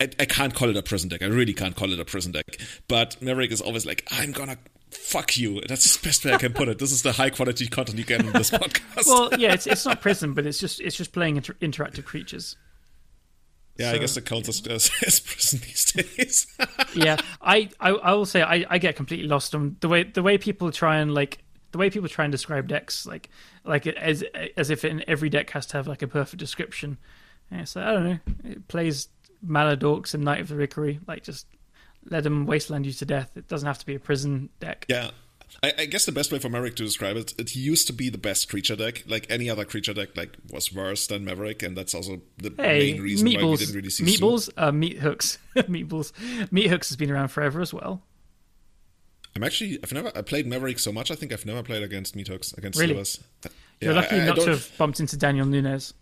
I, I can't call it a prison deck. I really can't call it a prison deck. But Maverick is always like, I'm gonna fuck you. That's the best way I can put it. This is the high quality content you get on this podcast. Well, yeah, it's it's not prison, but it's just it's just playing inter- interactive creatures. yeah, I guess it counts as, as, as prison these days. yeah, I, I I will say I, I get completely lost on the way the way people try and like the way people try and describe decks like like as as if in every deck has to have like a perfect description. And so I don't know. It plays Maladorks and Knight of the Reliquary. Like just let them wasteland you to death. It doesn't have to be a prison deck. yeah. I, I guess the best way for Maverick to describe it, it used to be the best creature deck. Like any other creature deck, like was worse than Maverick, and that's also the Hey, main reason why we meatballs, didn't really see meatballs, uh, meat hooks, meatballs, meat hooks has been around forever as well. I'm actually I've never I played Maverick so much. I think I've never played against Meat Hooks against Really? Slivers. You're Yeah, lucky I- I not to have bumped into Daniel Nunes.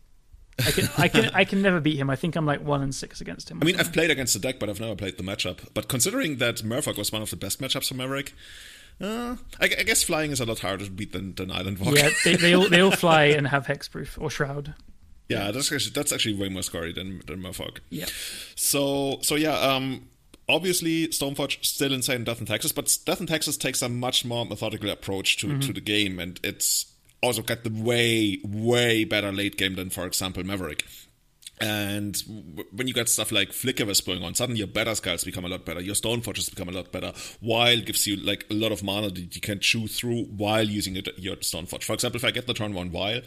I can, I can, I can never beat him. I think I'm like one and six against him. I mean, I've played against the deck, but I've never played the matchup. But considering that Merfolk was one of the best matchups for Maverick, uh, I, I guess flying is a lot harder to beat than, than Island Walk. yeah, they, they all they all fly and have hexproof or shroud. Yeah, that's actually, that's actually way more scary than than Merfolk. Yeah, So so yeah, um, obviously Stoneforge still insane in Death and Taxes, but Death and Taxes takes a much more methodical approach to to the game, and it's also got the way way better late game than, for example, Maverick. And when you get stuff like Flickerwisp going on, suddenly your Batterskulls become a lot better. Your stone forges become a lot better. Vial gives you like a lot of mana that you can chew through while using it, your stone forge. For example, if I get the turn one Vial,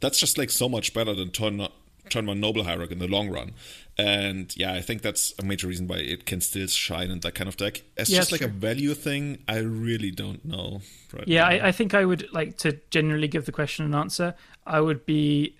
that's just like so much better than turn turn one noble hierarch in the long run. And yeah, I think that's a major reason why it can still shine in that kind of deck. As Yeah, just like sure. a value thing. I really don't know. Right yeah. I, I think I would like to generally give the question an answer. I would be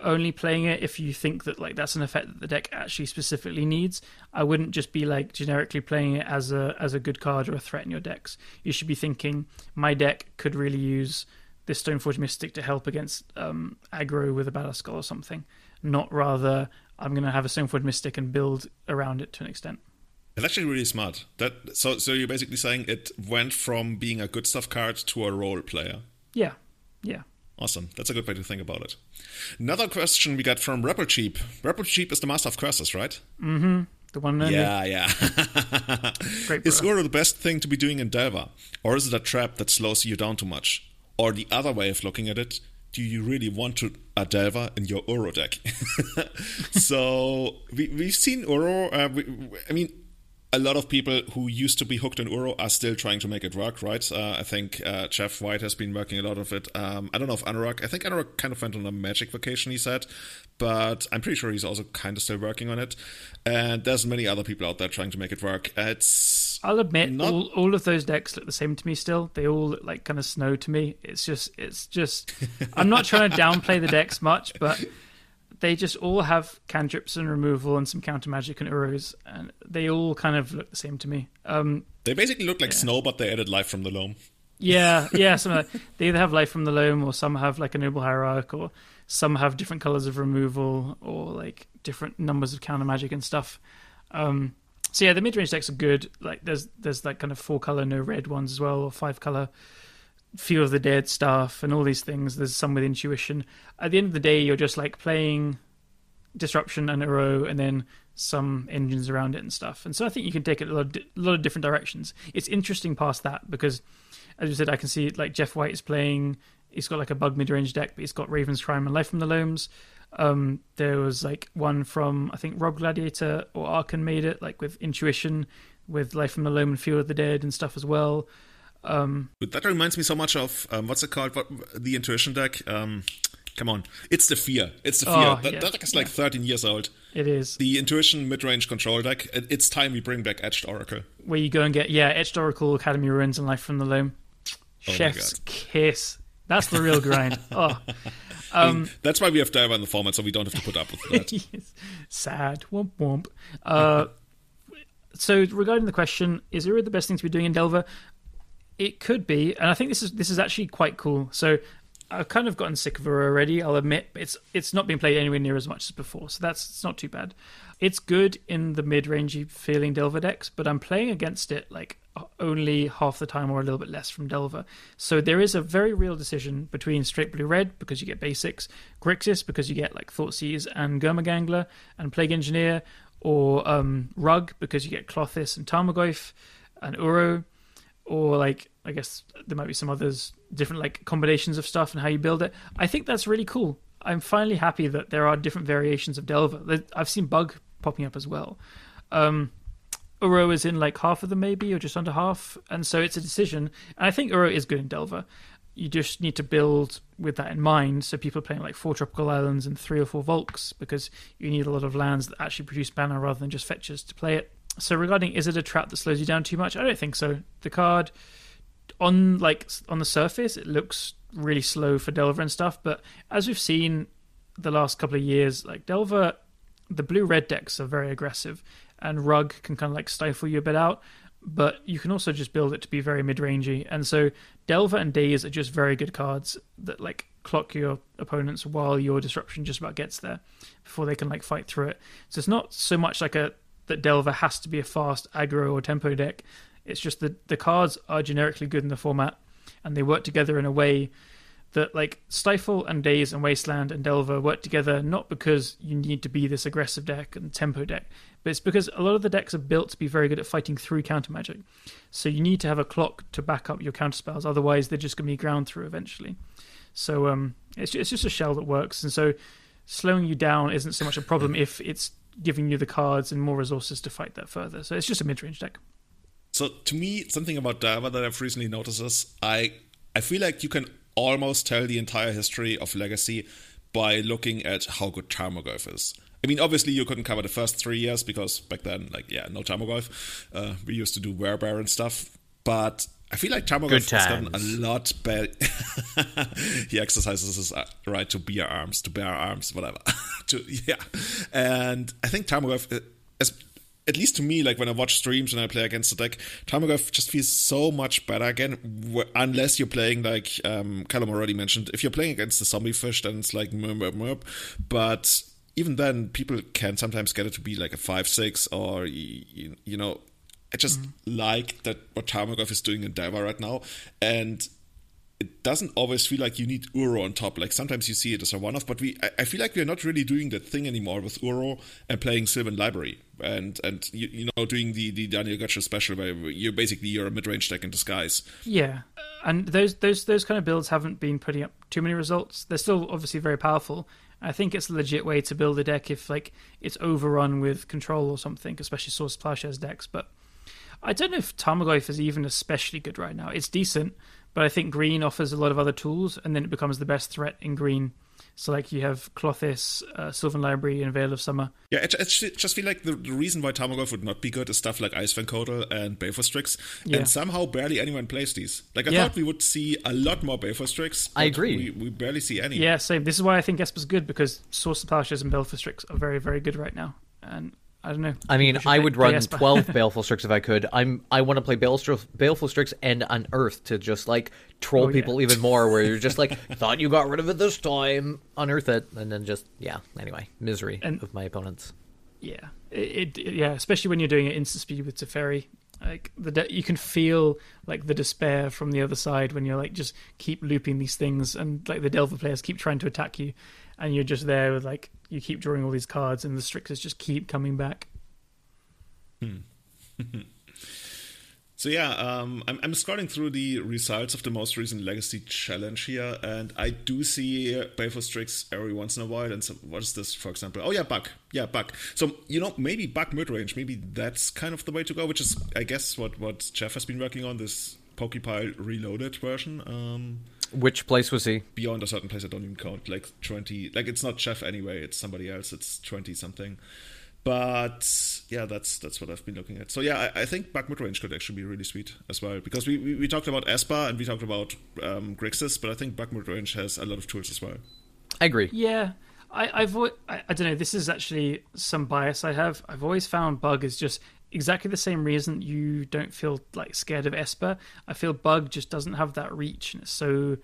only playing it if you think that like that's an effect that the deck actually specifically needs. I wouldn't just be like generically playing it as a as a good card or a threat in your decks. You should be thinking my deck could really use this Stoneforge Mystic to help against um, aggro with a Batterskull or something, not rather I'm going to have a Stoneforge Mystic and build around it to an extent. It's actually really smart. That so so you're basically saying it went from being a good stuff card to a role player. Yeah, yeah. Awesome. That's a good way to think about it. Another question we got from Rebel Cheap. Rebel Cheap is the master of curses, right? Mm-hmm. The one and only. Yeah, yeah. Great is. Uro the best thing to be doing in Delver? Or is it a trap that slows you down too much? Or the other way of looking at it, do you really want to a Delver in your Uro deck? so we, we've seen Uro. Uh, we, I mean, a lot of people who used to be hooked in Uro are still trying to make it work, right? Uh, I think uh, Jeff White has been working a lot of it. Um, I don't know if Anurag, I think Anurag kind of went on a magic vacation, he said, but I'm pretty sure he's also kind of still working on it. And there's many other people out there trying to make it work. It's I'll admit, Not- all, all of those decks look the same to me still. They all look like kind of snow to me. It's just, it's just, I'm not trying to downplay the decks much, but they just all have cantrips and removal and some counter magic and Uros, and they all kind of look the same to me. Um, they basically look like snow, but they added life from the loam. yeah, yeah. Some of that- they either have life from the loam, or some have like a noble hierarch, or some have different colors of removal, or like different numbers of counter magic and stuff. Um, so yeah, the mid range decks are good. Like there's there's like kind of four color no red ones as well, or five color Field of the Dead stuff, and all these things. There's some with intuition. At the end of the day, you're just like playing disruption and Uro, and then some engines around it and stuff. And so I think you can take it a lot, of, lot of different directions. It's interesting past that because, as you said, I can see like Jeff White is playing. He's got like a bug mid range deck, but he's got Raven's Crime and Life from the Loams. Um, there was like one from I think Rob Gladiator or Arkan made it like with Intuition, with Life from the Loam and Field of the Dead and stuff as well. Um, that reminds me so much of um, what's it called? What, the Intuition deck. Um, come on, it's the fear. It's the fear. Oh, that, yeah, that deck is like yeah. 13 years old. it is The Intuition mid-range control deck. It, it's time we bring back Etched Oracle. where you go and get yeah Etched Oracle, Academy Ruins, and Life from the Loam. Oh Chef's kiss. That's the real grind. Oh, I Um, mean, that's why we have Delver in the format, so we don't have to put up with that. yes. sad. Womp womp. Uh, so regarding the question, is Uro the best thing to be doing in Delver? It could be, and I think this is this is actually quite cool. So I've kind of gotten sick of Uro already. I'll admit it's it's not been played anywhere near as much as before, so that's it's not too bad. It's good in the mid-rangey feeling Delver decks, but I'm playing against it like only half the time or a little bit less from Delver. So there is a very real decision between straight blue red because you get basics, Grixis because you get like Thoughtseize and Gangler and Plague Engineer, or um, Rug because you get Klothys and Tarmogoyf and Uro, or like I guess there might be some others different like combinations of stuff and how you build it. I think that's really cool. I'm finally happy that there are different variations of Delver. I've seen Bug popping up as well. Um, Uro is in like half of them, maybe, or just under half. And so it's a decision. And I think Uro is good in Delver. You just need to build with that in mind. So people are playing like four tropical islands and three or four Volks because you need a lot of lands that actually produce mana rather than just fetches to play it. So regarding is it a trap that slows you down too much? I don't think so. The card on like on the surface it looks really slow for Delver and stuff, but as we've seen the last couple of years, like Delver, the blue red decks are very aggressive, and Rug can kind of like stifle you a bit out. But you can also just build it to be very mid rangey, and so Delver and Daze are just very good cards that like clock your opponents while your disruption just about gets there before they can like fight through it. So it's not so much like a that Delver has to be a fast aggro or tempo deck. It's just that the cards are generically good in the format, and they work together in a way that like Stifle and Daze and Wasteland and Delver work together not because you need to be this aggressive deck and tempo deck, but it's because a lot of the decks are built to be very good at fighting through counter magic. So you need to have a clock to back up your counter spells, otherwise they're just going to be ground through eventually. So um, it's it's just a shell that works, and so slowing you down isn't so much a problem if it's giving you the cards and more resources to fight that further. So it's just a mid range deck. So to me, something about Delver that I've recently noticed is I I feel like you can almost tell the entire history of Legacy by looking at how good Tarmogoyf is. I mean, obviously you couldn't cover the first three years because back then, like, yeah, no Tarmogoyf. Uh, we used to do Werebear and stuff, but I feel like Tarmogoyf has gotten a lot better. he exercises his uh, right to bear arms, to bear arms, whatever. to yeah, and I think Tarmogoyf, uh, as at least to me, like when I watch streams and I play against the deck, Tarmogoyf just feels so much better again. Unless you're playing like um, Callum already mentioned, if you're playing against the zombie fish, then it's like merp merp merp. But even then, people can sometimes get it to be like a five six or you, you know. I just mm. like that what Tarmogoyf is doing in Delver right now, and it doesn't always feel like you need Uro on top. Like sometimes you see it as a one-off, but we I, I feel like we're not really doing that thing anymore with Uro and playing Sylvan Library and and you, you know doing the the Daniel Gutcher special where you're basically you're a mid-range deck in disguise. Yeah, and those those those kind of builds haven't been putting up too many results. They're still obviously very powerful. I think it's a legit way to build a deck if like it's overrun with control or something, especially Source Plowshares decks. But I don't know if Tarmogoyf is even especially good right now. It's decent, but I think green offers a lot of other tools, and then it becomes the best threat in green. So like you have Klothys, uh, Sylvan Library, and Veil of Summer. Yeah, it, it ju- just feel like the, the reason why Tarmogoyf would not be good is stuff like Ice Kodal and Baleful Strix, Yeah. and somehow barely anyone plays these. Like I Yeah. thought we would see a lot more Baleful Strix. I agree. We, we barely see any. Yeah, same. This is why I think Esper's good because Swords to Plowshares and Baleful Strix are very very good right now, and I don't know. I mean, I would run twelve Baleful Strix if I could. I'm I want to play Baleful, Baleful Strix and Unearth to just like troll Oh, yeah. people even more. Where you're just like, thought you got rid of it this time, unearth it, and then just yeah. Anyway, misery And- of my opponents. Yeah, it, it yeah, especially when you're doing it instant speed with Teferi. Like the de- you can feel like the despair from the other side when you're like just keep looping these things and like the Delver players keep trying to attack you, and you're just there with like you keep drawing all these cards, and the Strixes just keep coming back. So yeah, um, I'm, I'm scrolling through the results of the most recent Legacy Challenge here, and I do see Baleful Strix every once in a while. And so, what is this, for example? Oh yeah, Buck. Yeah, Buck. So you know, maybe Buck mid range. Maybe that's kind of the way to go. Which is, I guess, what what Jeff has been working on this Pokepile Reloaded version. Um, Which place was he? beyond a certain place, I don't even count. Like twenty. Like it's not Jeff anyway. It's somebody else. It's twenty something. But yeah, that's that's what I've been looking at. So yeah, I, I think Bug range could actually be really sweet as well because we, we, we talked about Esper and we talked about um, Grixis, but I think Bug range has a lot of tools as well. I agree. Yeah, I, I've I, I don't know. This is actually some bias I have. I've always found Bug is just exactly the same reason you don't feel like scared of Esper. I feel Bug just doesn't have that reach, and it's so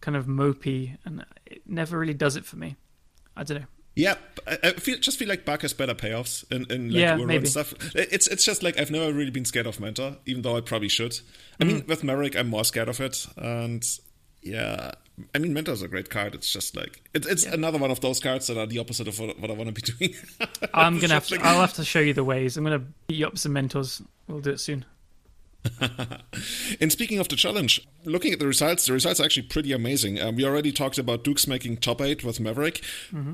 kind of mopey, and it never really does it for me. I don't know. Yeah, I, feel just feel like Bug has better payoffs in, in like Yeah, maybe. and stuff. It's it's just like I've never really been scared of Mentor, even though I probably should. I Mm. mean, with Merrick, I'm more scared of it, and yeah, I mean, Mentor's a great card. It's just like it, it's another one of those cards that are the opposite of what, what I want to be doing. I'm gonna have to. like- I'll have to show you the ways. I'm gonna beat you up some mentors. We'll do it soon. And speaking of the challenge, looking at the results, the results are actually pretty amazing. Um, we already talked about Douges making top eight with Maverick.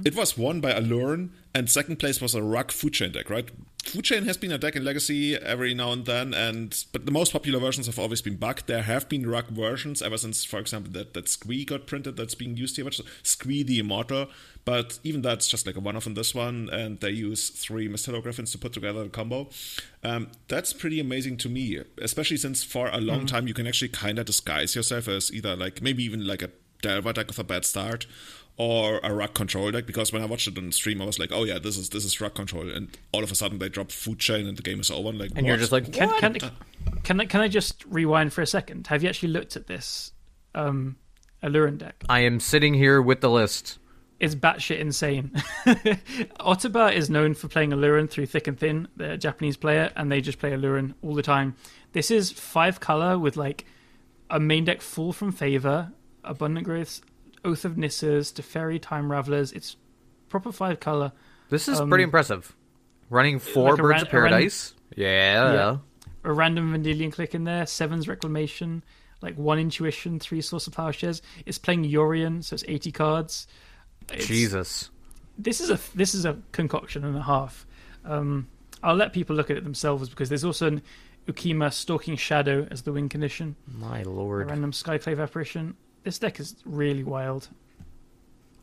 It was won by Aluren, and second place was a Rug Food Chain deck, right? Food Chain has been a deck in Legacy every now and then, and but the most popular versions have always been Bug. There have been Rug versions ever since, for example, that, that Squee got printed that's being used here, which is Squee the Immortal. But even that's just like a one off in this one, and they use three Griffins to put together a combo. Um, that's pretty amazing to me, especially since for a long time you can actually kind of disguise yourself as either like maybe even like a Delver deck with a bad start or a Rug control deck. Because when I watched it on stream, I was like, oh yeah, this is this is Rug control, and all of a sudden they drop Food Chain and the game is over. And like, And you're just like, Can, what? can, can, I, can I just rewind for a second? Have you actually looked at this um, Aluren deck? I am sitting here with the list. It's batshit insane. Ottoba is known for playing Aluren through thick and thin. They're a Japanese player, and they just play Aluren all the time. This is five color with like a main deck full from favor, abundant growths, oath of Nissas, Teferi, Time Ravelers. It's proper five color. This is Um, pretty impressive. Running four like Birds ran- of a ran- Paradise. yeah. Yeah. A random Vendilion Clique in there, Sevinne's Reclamation, like one intuition, three Swords to Plowshares. It's playing Yorion, so it's eighty cards. It's- Jesus. this is a this is a concoction and a half. Um, I'll let people look at it themselves because there's also an Ukima Stalking Shadow as the win condition, My a lord. random Skyclave apparition. This deck is really wild.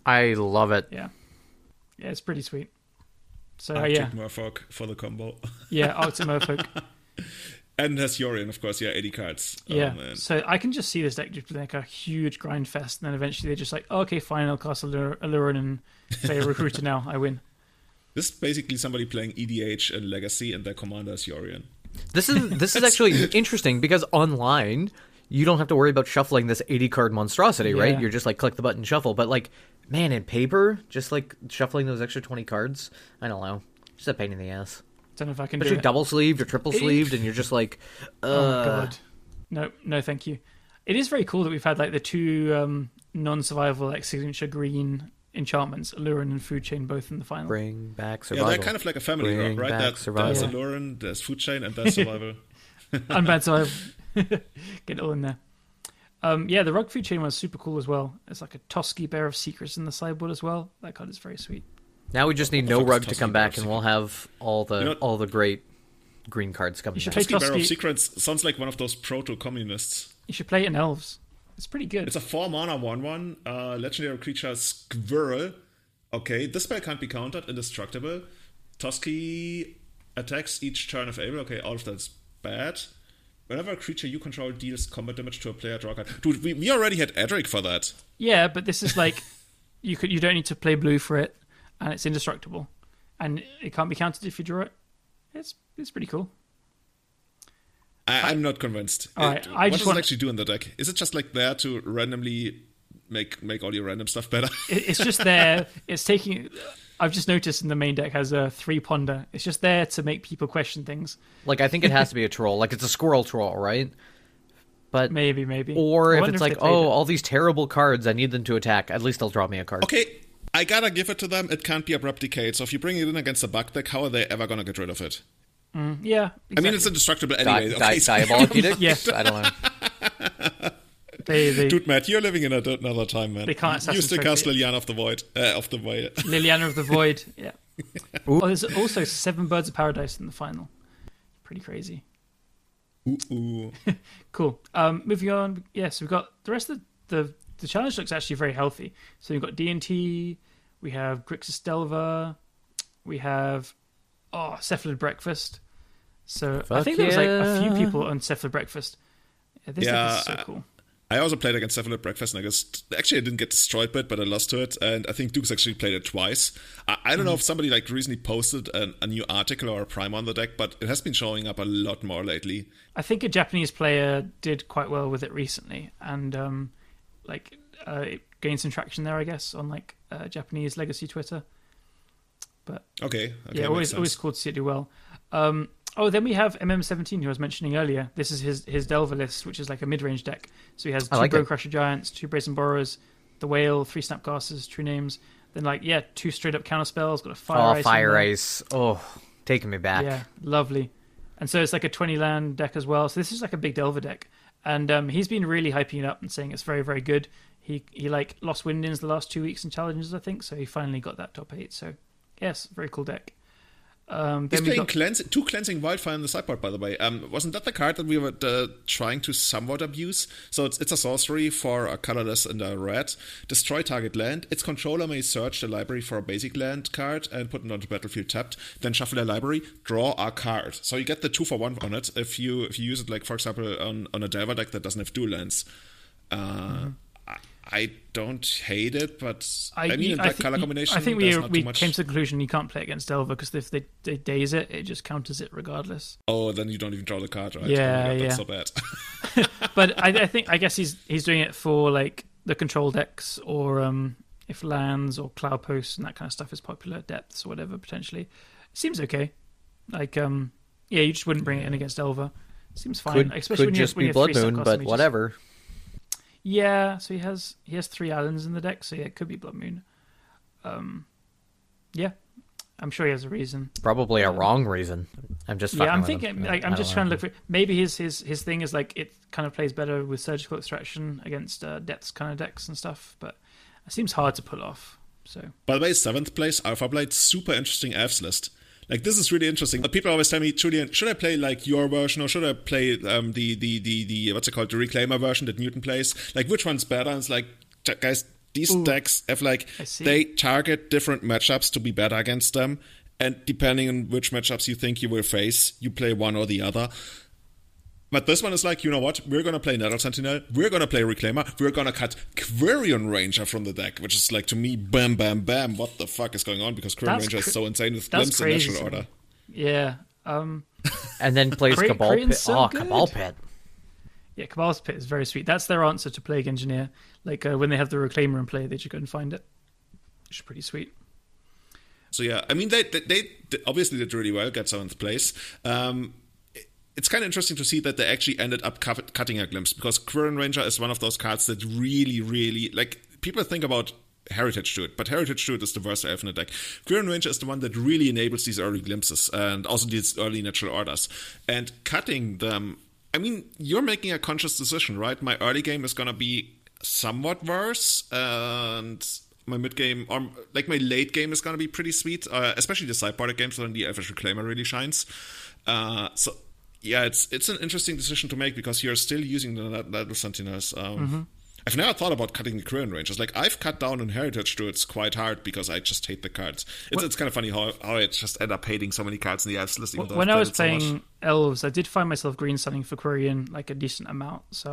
I love it. Yeah, yeah, it's pretty sweet. So uh, Arctic yeah, Merfolk for the combo. yeah, Arctic Merfolk. and has Yorion, of course, yeah, 80 cards. Oh, Yeah, man. so I can just see this deck just being like a huge grind fest, and then eventually they're just like, oh, okay, fine, I'll cast Allure- Aluren and play a recruiter now. I win. This is basically somebody playing EDH and Legacy, and their commander is Yorion. This is this is actually interesting because online you don't have to worry about shuffling this 80 card monstrosity, right? You're just like click the button shuffle. But like, man, in paper, just like shuffling those extra 20 cards, I don't know. Just a pain in the ass. Don't know if I can do Especially it. double sleeved or triple sleeved, and you're just like, uh, Oh god. No, no, thank you. It is very cool that we've had like the two um, non-survival like signature green enchantments, Aluren and Food Chain, both in the final. bring back survival. Yeah, they're kind of like a family, Bring right? back That, survival. there's Yeah. Aluren, there's Food Chain, and there's Survival. Unbanned survival. Get it all in there. Um, yeah, the Rug Food Chain was super cool as well. It's like a Toski, Bearer of Secrets in the sideboard as well. That card is very sweet. Now we just need no rug to come back, and we'll have all the You know all the great green cards coming You should back. play Toski, Bearer of Secrets sounds like one of those proto-communists. You should play it in Elves. It's pretty good. It's a 4 mana 1 1, uh, legendary creature Squirrel. Okay, this spell can't be countered, indestructible. Tusky attacks each turn if able. Okay, all of that's bad. Whenever a creature you control deals combat damage to a player, draw a card. Dude, we, we already had Edric for that. Yeah, but this is like you could you don't need to play blue for it, and it's indestructible, and it can't be counted if you draw it. It's it's pretty cool. I, I'm not convinced. All right, It- I what does want- it actually do in the deck? Is it just like there to randomly make make all your random stuff better? It, it's just there. It's taking. I've just noticed in the main deck has a three ponder. It's just there to make people question things. Like I think it has to be a troll. Like it's a squirrel troll, right? But Maybe, maybe. or if it's they like, oh, it. all these terrible cards, I need them to attack. At least they'll draw me a card. okay, I gotta give it to them. It can't be abrupt decay. So if you bring it in against a bug deck, how are they ever gonna get rid of it? Mm, yeah, I mean, it's indestructible Di- anyway. di- okay, so- diabolic edict? Yeah. I don't know. they, they Dude, Matt, you're living in a, another time, man. They can't You Assassin's still cast. Liliana of the Void. Uh, of the Void. Liliana of the Void. Yeah. Oh, there's also seven Birds of Paradise in the final. Pretty crazy. ooh, ooh. Cool. Um, moving on. Yes, we've got the rest of the the challenge looks actually very healthy. So we've got D and T. We have Grixis Delver. We have oh Cephalid Breakfast. So I Fuck think there was like a few people on Cephalid Breakfast. Yeah, this Yeah, is so cool. I also played against Cephalid Breakfast, and I guess actually I didn't get destroyed by it, but I lost to it. And I think Douges' actually played it twice. I, I don't know if somebody like recently posted an, a new article or a prime on the deck, but it has been showing up a lot more lately. I think a Japanese player did quite well with it recently, and um, like uh, it gained some traction there, I guess, on like uh, Japanese legacy Twitter. But Okay, okay yeah, always always cool to see it do well. Um, oh, then we have MM17, who I was mentioning earlier. This is his his Delver list, which is like a mid range deck. So he has two like Bone. Crusher Giants, two Brazen Borrowers, the Whale, three Snapcasters, true names. Then like yeah, two straight up counter spells. Got a Fire oh, Ice. Fire. Ice. Oh, taking me back. Yeah, lovely. And so it's like a 20 land deck as well. So this is like a big Delver deck. And um, he's been really hyping it up and saying it's very, very good. He he like lost Windins the last two weeks in challenges, I think. So he finally got that top eight. So yes, very cool deck. Um, He's playing cleanse, two cleansing wildfire on the sideboard, by the way. Um, wasn't that the card that we were uh, trying to somewhat abuse? So it's, it's a sorcery for a colorless and a red. Destroy target land. Its controller may search the library for a basic land card and put it onto battlefield tapped. Then shuffle the library, draw a card. So you get the two for one on it if you if you use it, like for example, on on a Delver deck that doesn't have dual lands. Uh, Mm-hmm. I, I don't hate it, but I, I, mean, in that think, color combination, I think we, not we too much. came to the conclusion you can't play against Delver because if they, they daze it, it just counters it regardless. Oh, then you don't even draw the card, right? Yeah, oh my God, that's yeah. so bad. but I, I think I guess he's he's doing it for like the control decks or um, if lands or cloud posts and that kind of stuff is popular depths or whatever potentially. Seems okay. Like um, yeah, you just wouldn't bring it in against Delver. Seems fine, Could, especially could when you just have, when be you have Blood Moon, but mages. whatever. Yeah, so he has he has three islands in the deck, so yeah, it could be Blood Moon. Um, yeah, I'm sure he has a reason. Probably a wrong reason. I'm just Yeah, I'm with thinking. Yeah, Like, I I'm don't just know. trying to look for. Maybe his his his thing is like it kind of plays better with surgical extraction against uh, depths kind of decks and stuff, but it seems hard to pull off. So By the way, seventh place, Alpha Blade, super interesting elves list. Like this is really interesting. But people always tell me, Julian, should I play like your version or should I play um, the the the the what's it called, the Reclaimer version that Newton plays? Like which one's better? And it's like, guys, these decks have like they target different matchups to be better against them, and depending on which matchups you think you will face, you play one or the other. But this one is like, you know what? We're gonna play Nettle Sentinel. We're gonna play Reclaimer. We're gonna cut Quirion Ranger from the deck, which is like to me, bam, bam, bam. What the fuck is going on? Because Quirion Ranger cr- is so insane with that's glimpse and crazy natural to me. order. yeah, um, And then plays Cray- Cabal Crayon's Pit. so oh, good. Cabal Pit. yeah, Cabal's Pit is very sweet. That's their answer to Plague Engineer. Like uh, when they have the Reclaimer in play, they just go and find it. Which is pretty sweet. So yeah, I mean they they, they obviously did really well, get seventh place. Um, it- it's kind of interesting to see that they actually ended up cut- cutting a glimpse because Quirion Ranger is one of those cards that really, really like people think about Heritage Druid, but Heritage Druid is the worst elf in the deck. Quirion Ranger is the one that really enables these early glimpses and also these early natural orders. And cutting them, I mean, you're making a conscious decision, right? My early game is gonna be somewhat worse, and my mid game or like my late game is gonna be pretty sweet, uh, especially the side sideboard games when the Elvish Reclaimer really shines. Uh, so yeah, it's it's an interesting decision to make because you're still using the Nettle Sentinels. Um, I've never thought about cutting the Quirion Rangers. Like I've cut down on Heritage Druids quite hard because I just hate the cards. It's, it's kind of funny how how I just end up hating so many cards in the Elves list. When I've was played it so playing elves, I did find myself green sunning for Quirion like a decent amount. So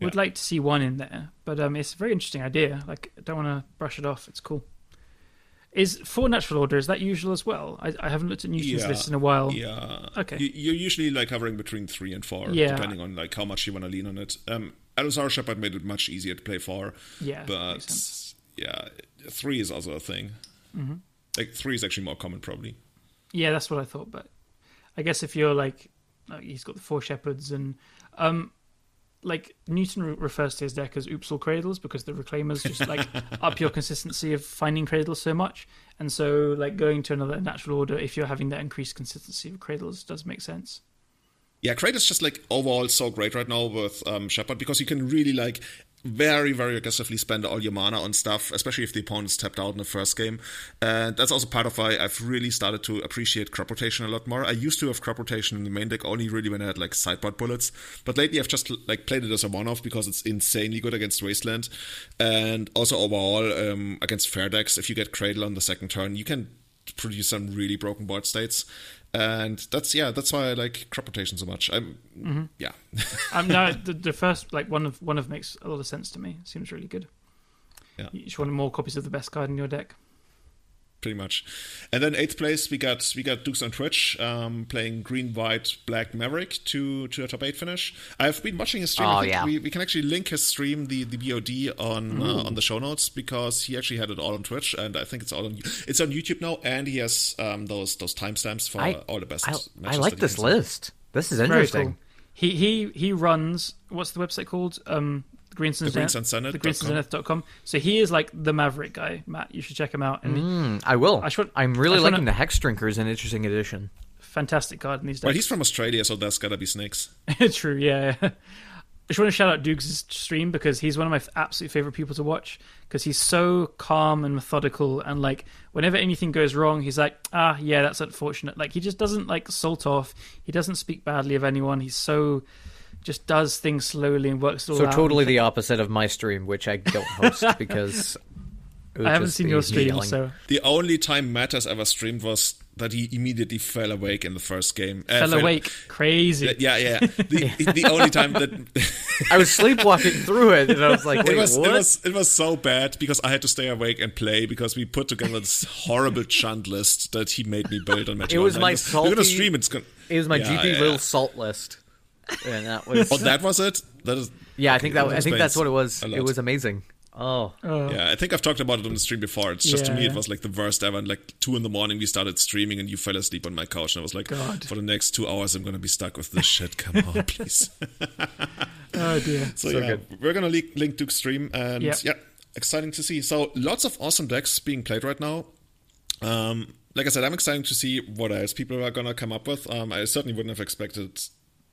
I would Yeah. like to see one in there. But um, it's a very interesting idea. Like I don't want to brush it off. It's cool. Is four natural order is that usual as well? I, I haven't looked at Newton's Yeah. list in a while. Yeah. Okay. You, you're usually like hovering between three and four, Yeah. depending on like how much you want to lean on it. Um, Allosaur Shepherd made it much easier to play four. Yeah, but yeah, three is also a thing. Mm-hmm. Like three is actually more common, probably. Yeah, that's what I thought. But I guess if you're like, like he's got the four shepherds and um, like Newton re- refers to his deck as oops all cradles because the reclaimers just like up your consistency of finding cradles so much, and so like going to another natural order if you're having that increased consistency of cradles does make sense. Yeah, Cradle is just like overall so great right now with um, Shepherd because you can really like very, very aggressively spend all your mana on stuff, especially if the opponent's tapped out in the first game. And that's also part of why I've really started to appreciate crop rotation a lot more. I used to have crop rotation in the main deck only really when I had like sideboard bullets, but lately I've just like played it as a one-off because it's insanely good against Wasteland, and also overall um, against fair decks. If you get Cradle on the second turn, you can produce some really broken board states and that's yeah that's why i like crop rotation so much. I'm mm-hmm. yeah. Um no the, the, first like one of one of makes a lot of sense to me. Seems really good. Yeah. You just want more copies of the best card in your deck pretty much. And then eighth place, we got we got Douges on Twitch um, playing green, white, black Maverick to to a top eight finish. I've been watching his stream. Oh, yeah. we, we can actually link his stream, the the BOD on uh, on the show notes because he actually had it all on Twitch, and I think it's all on it's on YouTube now, and he has um, those those timestamps for I, all the best. I, I like this list. This is interesting. Cool. He he he runs. What's the website called? Um, Greensun the Greensun Zenith. The GreensunZenith.com. So he is like the Maverick guy, Matt. You should check him out. And mm, I will. I should, I'm really liking wanna, the Hexdrinker is an interesting addition. Fantastic card in these days. Well, he's from Australia, so that's gotta be snakes. True, yeah. I just want to shout out Douges' stream because he's one of my absolute favorite people to watch because he's so calm and methodical and like whenever anything goes wrong, he's like, ah, yeah, that's unfortunate. Like he just doesn't like salt off. He doesn't speak badly of anyone. He's so just does things slowly and works it all so out. totally the opposite of my stream, which I don't host because I haven't seen your stream. So the only time Matt has ever streamed was that he immediately fell awake in the first game. Uh, fell, fell awake, crazy. Yeah, yeah. The, the only time that I was sleepwalking through it, and I was like, it was, what? It was, it was so bad because I had to stay awake and play because we put together this horrible chant list that he made me build on Magic. It was my salty, We're gonna stream. It's gonna. It was my yeah, GP yeah. little salt list and that was. oh, that was it. That is. Yeah, okay, I think that. I think that's what it was. It was amazing. Oh. oh. Yeah, I think I've talked about it on the stream before. It's just yeah. to me, it was like the worst ever. And like two in the morning, we started streaming, and you fell asleep on my couch, and I was like, God. for the next two hours, I'm gonna be stuck with this shit. Come on, please. oh dear. So, so yeah, good. we're gonna link, link Douges' stream, and yep. yeah, exciting to see. So lots of awesome decks being played right now. Um, like I said, I'm excited to see what else people are gonna come up with. Um, I certainly wouldn't have expected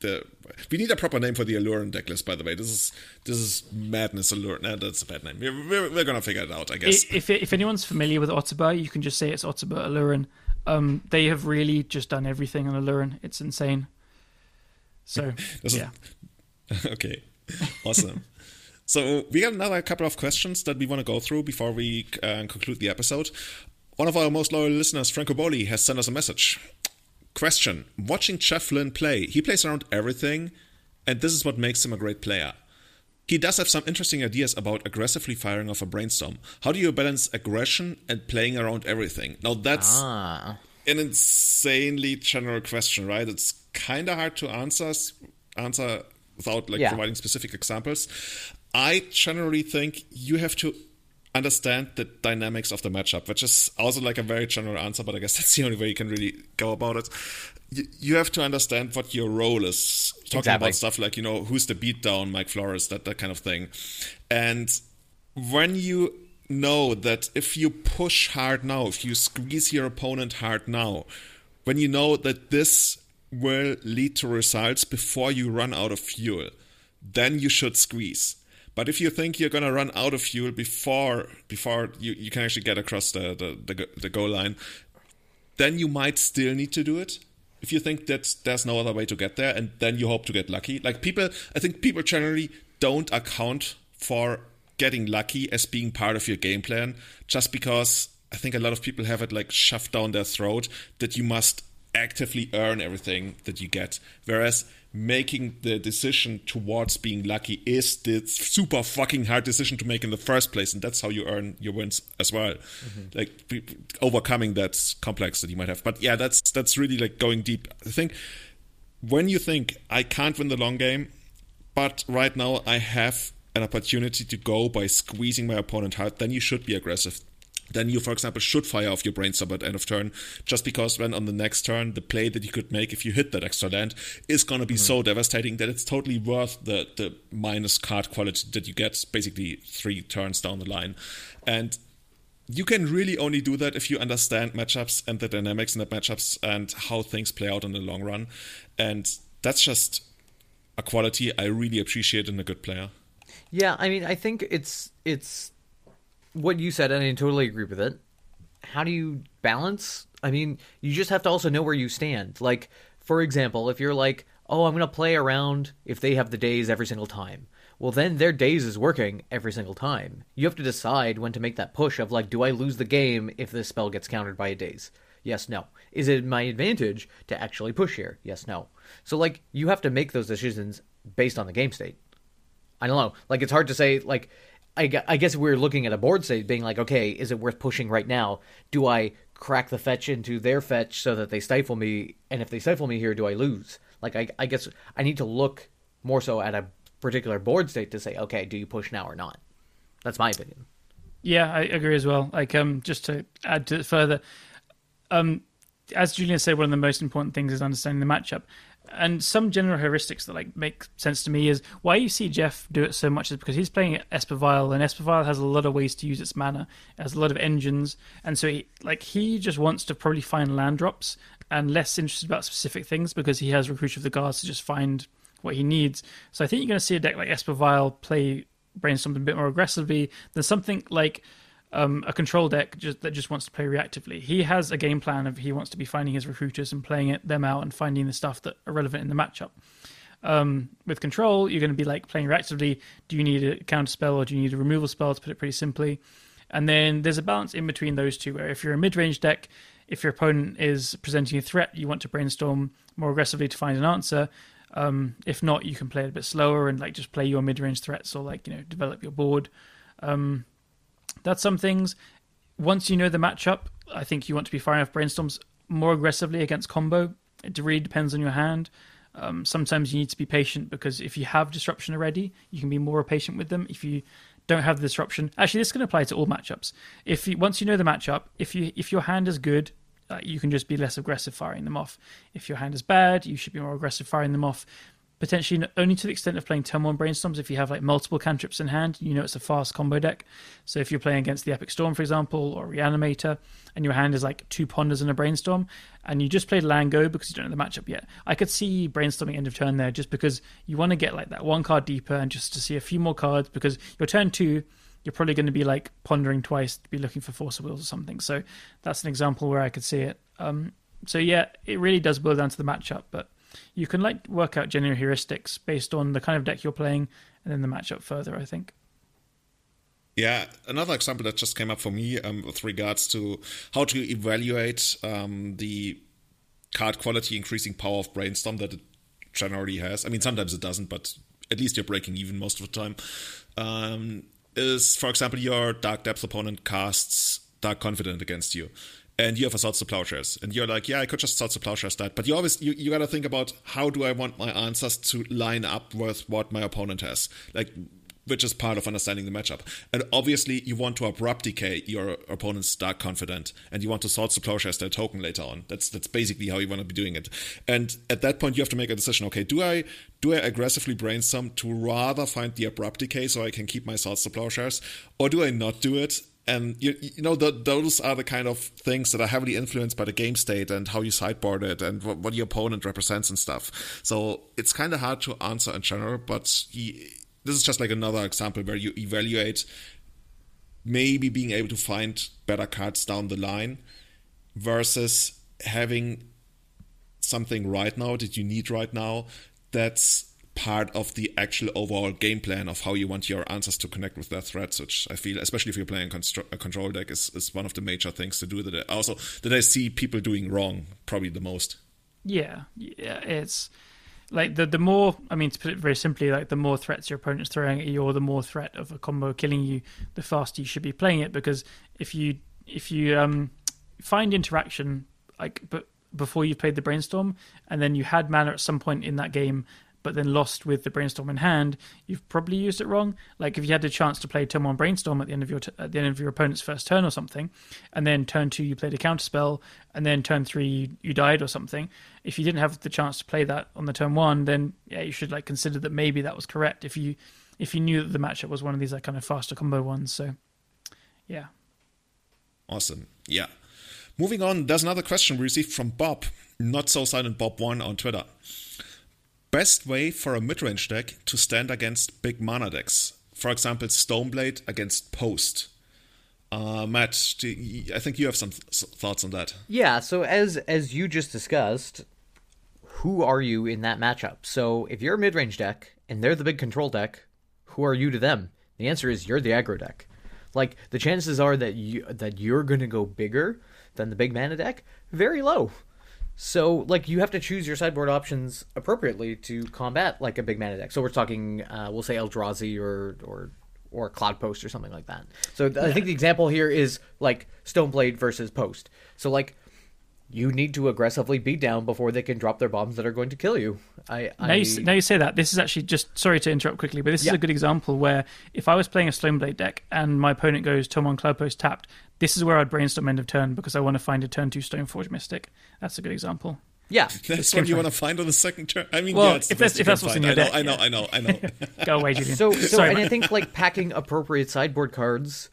the we need a proper name for the Aluren decklist. By the way, this is this is madness Aluren. No, that's a bad name. We're, we're, we're, gonna figure it out, I guess. If if anyone's familiar with Ottobo, you can just say it's Ottobo Aluren. Um, they have really just done everything on Aluren. It's insane. So yeah. okay, awesome. so we got another couple of questions that we want to go through before we uh, conclude the episode. One of our most loyal listeners, Franco Boli, has sent us a message. Question Watching Jeff Flynn play, he plays around everything, and this is what makes him a great player. He does have some interesting ideas about aggressively firing off a brainstorm. How do you balance aggression and playing around everything? Now, that's ah. an insanely general question, right? It's kind of hard to answer, answer without like yeah. providing specific examples. I generally think you have to understand the dynamics of the matchup, which is also like a very general answer, but I guess that's the only way you can really go about it. You, you have to understand what your role is. Talking exactly. about stuff like, you know, who's the beatdown, Mike Flores, that, that kind of thing. And when you know that if you push hard now, if you squeeze your opponent hard now, when you know that this will lead to results before you run out of fuel, then you should squeeze but if you think you're going to run out of fuel before before you, you can actually get across the, the, the, the goal line, then you might still need to do it. If you think that there's no other way to get there, and then you hope to get lucky. Like people, I think people generally don't account for getting lucky as being part of your game plan just because I think a lot of people have it like shoved down their throat that you must actively earn everything that you get. Whereas making the decision towards being lucky is the super fucking hard decision to make in the first place and that's how you earn your wins as well. Mm-hmm. like overcoming that complex that you might have. But yeah that's that's really like going deep. I think when you think i can't win the long game but right now i have an opportunity to go by squeezing my opponent hard then you should be aggressive then you, for example, should fire off your brainstorm at end of turn, just because when on the next turn, the play that you could make if you hit that extra land is going to be mm-hmm. so devastating that it's totally worth the, the minus card quality that you get basically three turns down the line. And you can really only do that if you understand matchups and the dynamics in the matchups and how things play out in the long run. And that's just a quality I really appreciate in a good player. Yeah, I mean, I think it's it's what you said, and I totally agree with it. How do you balance? I mean, you just have to also know where you stand. Like, for example, if you're like, oh, I'm going to play around if they have the days every single time. Well, then their days is working every single time. You have to decide when to make that push of like, do I lose the game if this spell gets countered by a days? Yes, no. Is it my advantage to actually push here? Yes, no. So like, you have to make those decisions based on the game state. I don't know. Like, it's hard to say like I, guess we're looking at a board state being like, okay, is it worth pushing right now? Do I crack the fetch into their fetch so that they stifle me? And if they stifle me here, do I lose? Like, I, I guess I need to look more so at a particular board state to say, okay, do you push now or not? That's my opinion. Yeah, I agree as well. Like, um, just to add to it further, um, as Julian said, one of the most important things is understanding the matchup and some general heuristics that like make sense to me is why you see Jeff do it so much is because he's playing Esper and Esper has a lot of ways to use its mana, has a lot of engines, and so he like he just wants to probably find land drops and less interested about specific things because he has Recruiter of the Guards to just find what he needs. So I think you're going to see a deck like Esper Vial play Brainstorm a bit more aggressively than something like um, a control deck just, that just wants to play reactively. He has a game plan of he wants to be finding his recruiters and playing it, them out and finding the stuff that are relevant in the matchup. Um, with control, you're going to be like playing reactively. Do you need a counter spell or do you need a removal spell? To put it pretty simply, and then there's a balance in between those two. Where if you're a mid-range deck, if your opponent is presenting a threat, you want to brainstorm more aggressively to find an answer. Um, if not, you can play it a bit slower and like just play your mid-range threats or like you know develop your board. Um, that's some things. Once you know the matchup, I think you want to be firing off brainstorms more aggressively against combo. It really depends on your hand. Um, sometimes you need to be patient because if you have disruption already, you can be more patient with them. If you don't have the disruption, actually, this can apply to all matchups. If you, once you know the matchup, if you if your hand is good, uh, you can just be less aggressive firing them off. If your hand is bad, you should be more aggressive firing them off potentially only to the extent of playing turn one Brainstorms if you have like multiple cantrips in hand, you know it's a fast combo deck. So if you're playing against the Epic Storm, for example, or Reanimator, and your hand is like two Ponders and a Brainstorm, and you just played Lango because you don't know the matchup yet, I could see Brainstorming end of turn there just because you want to get like that one card deeper and just to see a few more cards because your turn two, you're probably going to be like pondering twice to be looking for Force of Wills or something. So that's an example where I could see it. Um, so yeah, it really does boil down to the matchup, but you can like work out general heuristics based on the kind of deck you're playing and then the matchup further. I think. Yeah, another example that just came up for me um, with regards to how to evaluate um, the card quality increasing power of Brainstorm that it generally has. I mean, sometimes it doesn't, but at least you're breaking even most of the time. Um, is, for example, your Dark Depth opponent casts Dark Confidant against you and you have a Swords to Plowshares, and you're like, yeah, I could just Swords to Plowshares that, but you always you, you got to think about how do I want my answers to line up with what my opponent has, like which is part of understanding the matchup. And obviously, you want to abrupt decay your opponent's Dark Confidant, and you want to Swords to Plowshares their token later on. That's that's basically how you want to be doing it. And at that point, you have to make a decision. Okay, do I do I aggressively brainstorm to rather find the abrupt decay so I can keep my Swords to or do I not do it and you, you know the, those are the kind of things that are heavily influenced by the game state and how you sideboard it and what, what your opponent represents and stuff. So it's kind of hard to answer in general but he, this is just like another example where you evaluate maybe being able to find better cards down the line versus having something right now that you need right now that's part of the actual overall game plan of how you want your answers to connect with their threats, which I feel, especially if you're playing a control deck, is, is one of the major things to do that I, also that I see people doing wrong probably the most. Yeah, yeah, it's like the the more I mean to put it very simply, like the more threats your opponent's throwing at you, or the more threat of a combo killing you, the faster you should be playing it. Because if you if you um find interaction like but before you played the brainstorm, and then you had mana at some point in that game but then lost with the brainstorm in hand, you've probably used it wrong. Like if you had a chance to play turn one brainstorm at the end of your t- at the end of your opponent's first turn or something, and then turn two you played a counter spell, and then turn three you, you died or something. If you didn't have the chance to play that on the turn one, then yeah, you should like consider that maybe that was correct. If you if you knew that the matchup was one of these like kind of faster combo ones, so yeah. Awesome. Yeah. Moving on, there's another question we received from Bob, not so silent Bob one on Twitter. Best way for a mid-range deck to stand against big mana decks. For example, Stoneblade against Post. Uh, Matt, you, I think you have some th- thoughts on that. Yeah. So as as you just discussed, who are you in that matchup? So if you're a mid-range deck and they're the big control deck, who are you to them? The answer is you're the aggro deck. Like the chances are that you that you're to go bigger than the big mana deck very low. So, like, you have to choose your sideboard options appropriately to combat like a big mana deck. So we're talking, uh, we'll say Eldrazi or or or Cloud Post or something like that. So yeah. I think the example here is like Stoneblade versus Post. So like, you need to aggressively beat down before they can drop their bombs that are going to kill you. I, I... Now, you now you say that this is actually just sorry to interrupt quickly, but this yeah. is a good example where if I was playing a Stoneblade deck and my opponent goes Tomon Cloud Post tapped, this is where I'd brainstorm end of turn because I want to find a turn two Stoneforge Mystic. That's a good example. Yeah, that's what you want to find on the second turn. I mean, well, yeah, if that's if that's what's in your deck, I know, I know, I know. I know. Go away, Julian. So, so Sorry, and I think like packing appropriate sideboard cards.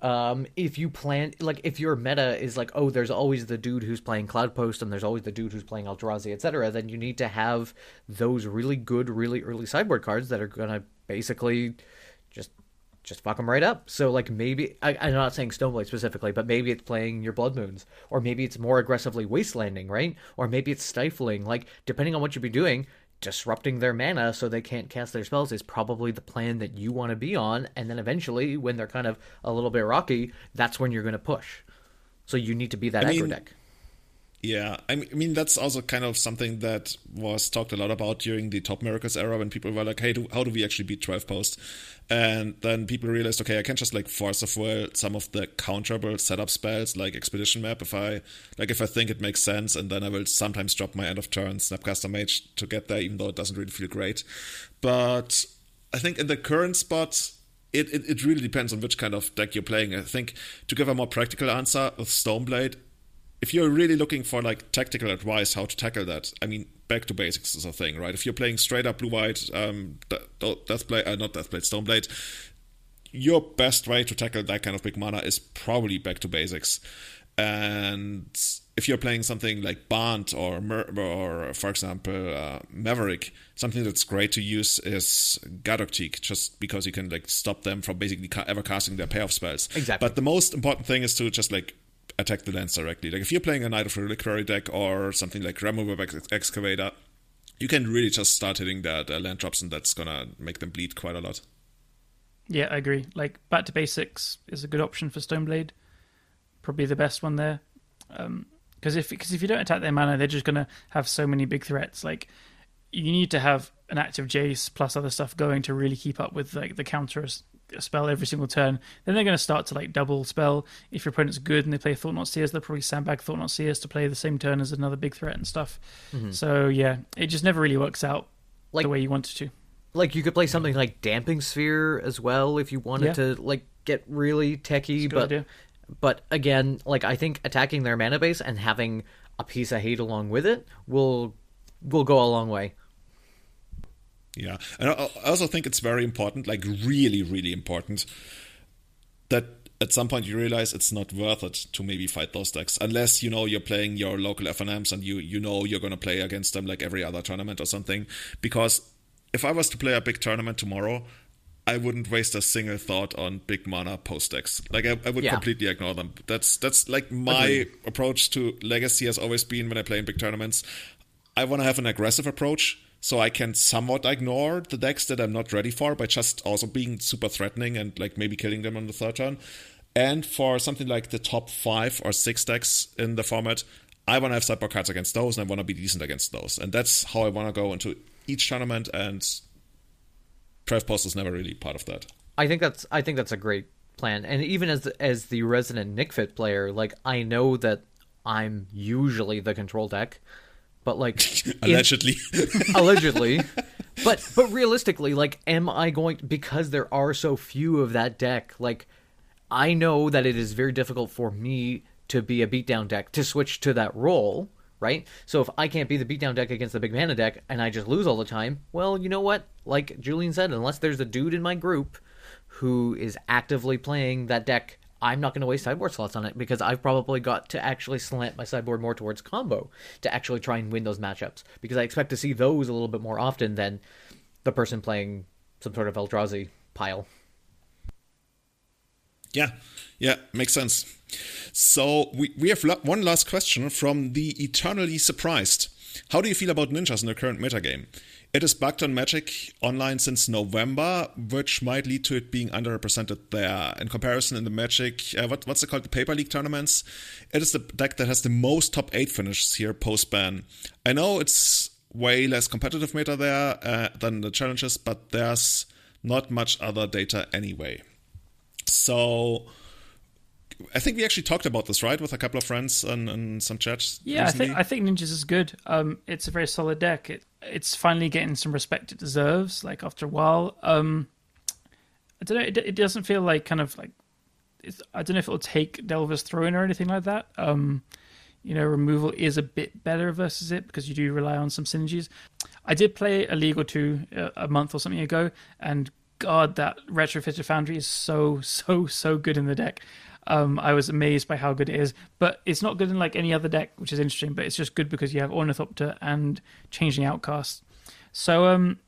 Um, if you plan, like, if your meta is like, oh, there's always the dude who's playing Cloud Post and there's always the dude who's playing Eldrazi, etc., then you need to have those really good, really early sideboard cards that are gonna basically just just fuck them right up. So like maybe I, am not saying Stoneblade specifically, but maybe it's playing your Blood Moons, or maybe it's more aggressively wastelanding, right? Or maybe it's stifling. Like depending on what you'd be doing, disrupting their mana so they can't cast their spells is probably the plan that you want to be on. And then eventually, when they're kind of a little bit rocky, that's when you're going to push. So you need to be that I aggro mean, deck. Yeah, I mean that's also kind of something that was talked a lot about during the Top Miracles era when people were like, "Hey, do, how do we actually beat Twelve Post?" And then people realized, okay, I can just like force of will some of the counterable setup spells like Expedition Map if I like if I think it makes sense, and then I will sometimes drop my end of turn Snapcaster Mage to get there, even though it doesn't really feel great. But I think in the current spot, it, it, it, really depends on which kind of deck you're playing. I think to give a more practical answer with Stoneblade, if you're really looking for like tactical advice how to tackle that, I mean, back to basics is a thing, right? If you're playing straight up blue white, um, Deathblade, uh, not Deathblade, Stoneblade, your best way to tackle that kind of big mana is probably back to basics. And if you're playing something like Bant or or for example uh, Maverick, something that's great to use is Gaddock Teeg, just because you can like stop them from basically ever casting their payoff spells. Exactly. But the most important thing is to just like attack the lands directly. Like if you're playing a Knight of the Reliquary deck or something like Ramunap Excavator, you can really just start hitting that uh, land drops, and that's gonna make them bleed quite a lot. Yeah, I agree. Like back to basics is a good option for Stoneblade. Probably the best one there. Because um, if because if you don't attack their mana, they're just gonna have so many big threats. Like you need to have an active Jace plus other stuff going to really keep up with like the counters a spell every single turn, then they're going to start to like double spell. If your opponent's good and they play Thought-Knot Seers, they'll probably sandbag Thought-Knot Seers to play the same turn as another big threat and stuff. Mm-hmm. So yeah, it just never really works out like, the way you want it to. Like you could play something like Damping Sphere as well if you wanted yeah. to like get really techy, but idea. but again, like I think attacking their mana base and having a piece of hate along with it will will go a long way. Yeah, and I also think it's very important, like really, really important, that at some point you realize it's not worth it to maybe fight those decks unless you know you're playing your local FNMs and you you know you're going to play against them like every other tournament or something. Because if I was to play a big tournament tomorrow, I wouldn't waste a single thought on big mana post decks. Like I, I would yeah. completely ignore them. That's that's like my Agreed. approach to Legacy has always been when I play in big tournaments. I want to have an aggressive approach so I can somewhat ignore the decks that I'm not ready for by just also being super threatening and like maybe killing them on the third turn. And for something like the top five or six decks in the format, I want to have sideboard cards against those and I want to be decent against those. And that's how I want to go into each tournament. And Trev Post is never really part of that. I think that's I think that's a great plan. And even as as the resident Nic Fit player, like I know that I'm usually the control deck but like allegedly, allegedly, but but realistically, like, am I going because there are so few of that deck? Like, I know that it is very difficult for me to be a beatdown deck to switch to that role, right? So if I can't be the beatdown deck against the big mana deck and I just lose all the time, well, you know what? Like Julian said, unless there's a dude in my group who is actively playing that deck, I'm not going to waste sideboard slots on it because I've probably got to actually slant my sideboard more towards combo to actually try and win those matchups because I expect to see those a little bit more often than the person playing some sort of Eldrazi pile. Yeah, yeah, makes sense. So we, we have one last question from the eternally surprised. How do you feel about ninjas in the current metagame? It is bugged on Magic Online since November, which might lead to it being underrepresented there. In comparison, in the Magic, uh, what, what's it called, the Paper League tournaments, it is the deck that has the most top eight finishes here post ban. I know it's way less competitive meta there uh, than the challenges, but there's not much other data anyway. So I think we actually talked about this, right, with a couple of friends and, and some chats. Yeah, recently. I think I think Ninjas is good. Um, it's a very solid deck. It it's finally getting some respect it deserves. Like after a while, um, I don't know. It, it doesn't feel like kind of like I don't know if it'll take Delver's Throne or anything like that. Um, you know, removal is a bit better versus it because you do rely on some synergies. I did play a league or two uh, a month or something ago, and God, that retrofitter foundry is so so so good in the deck. Um, I was amazed by how good it is, but it's not good in like any other deck, which is interesting. But it's just good because you have Ornithopter and Changeling Outcast. So um,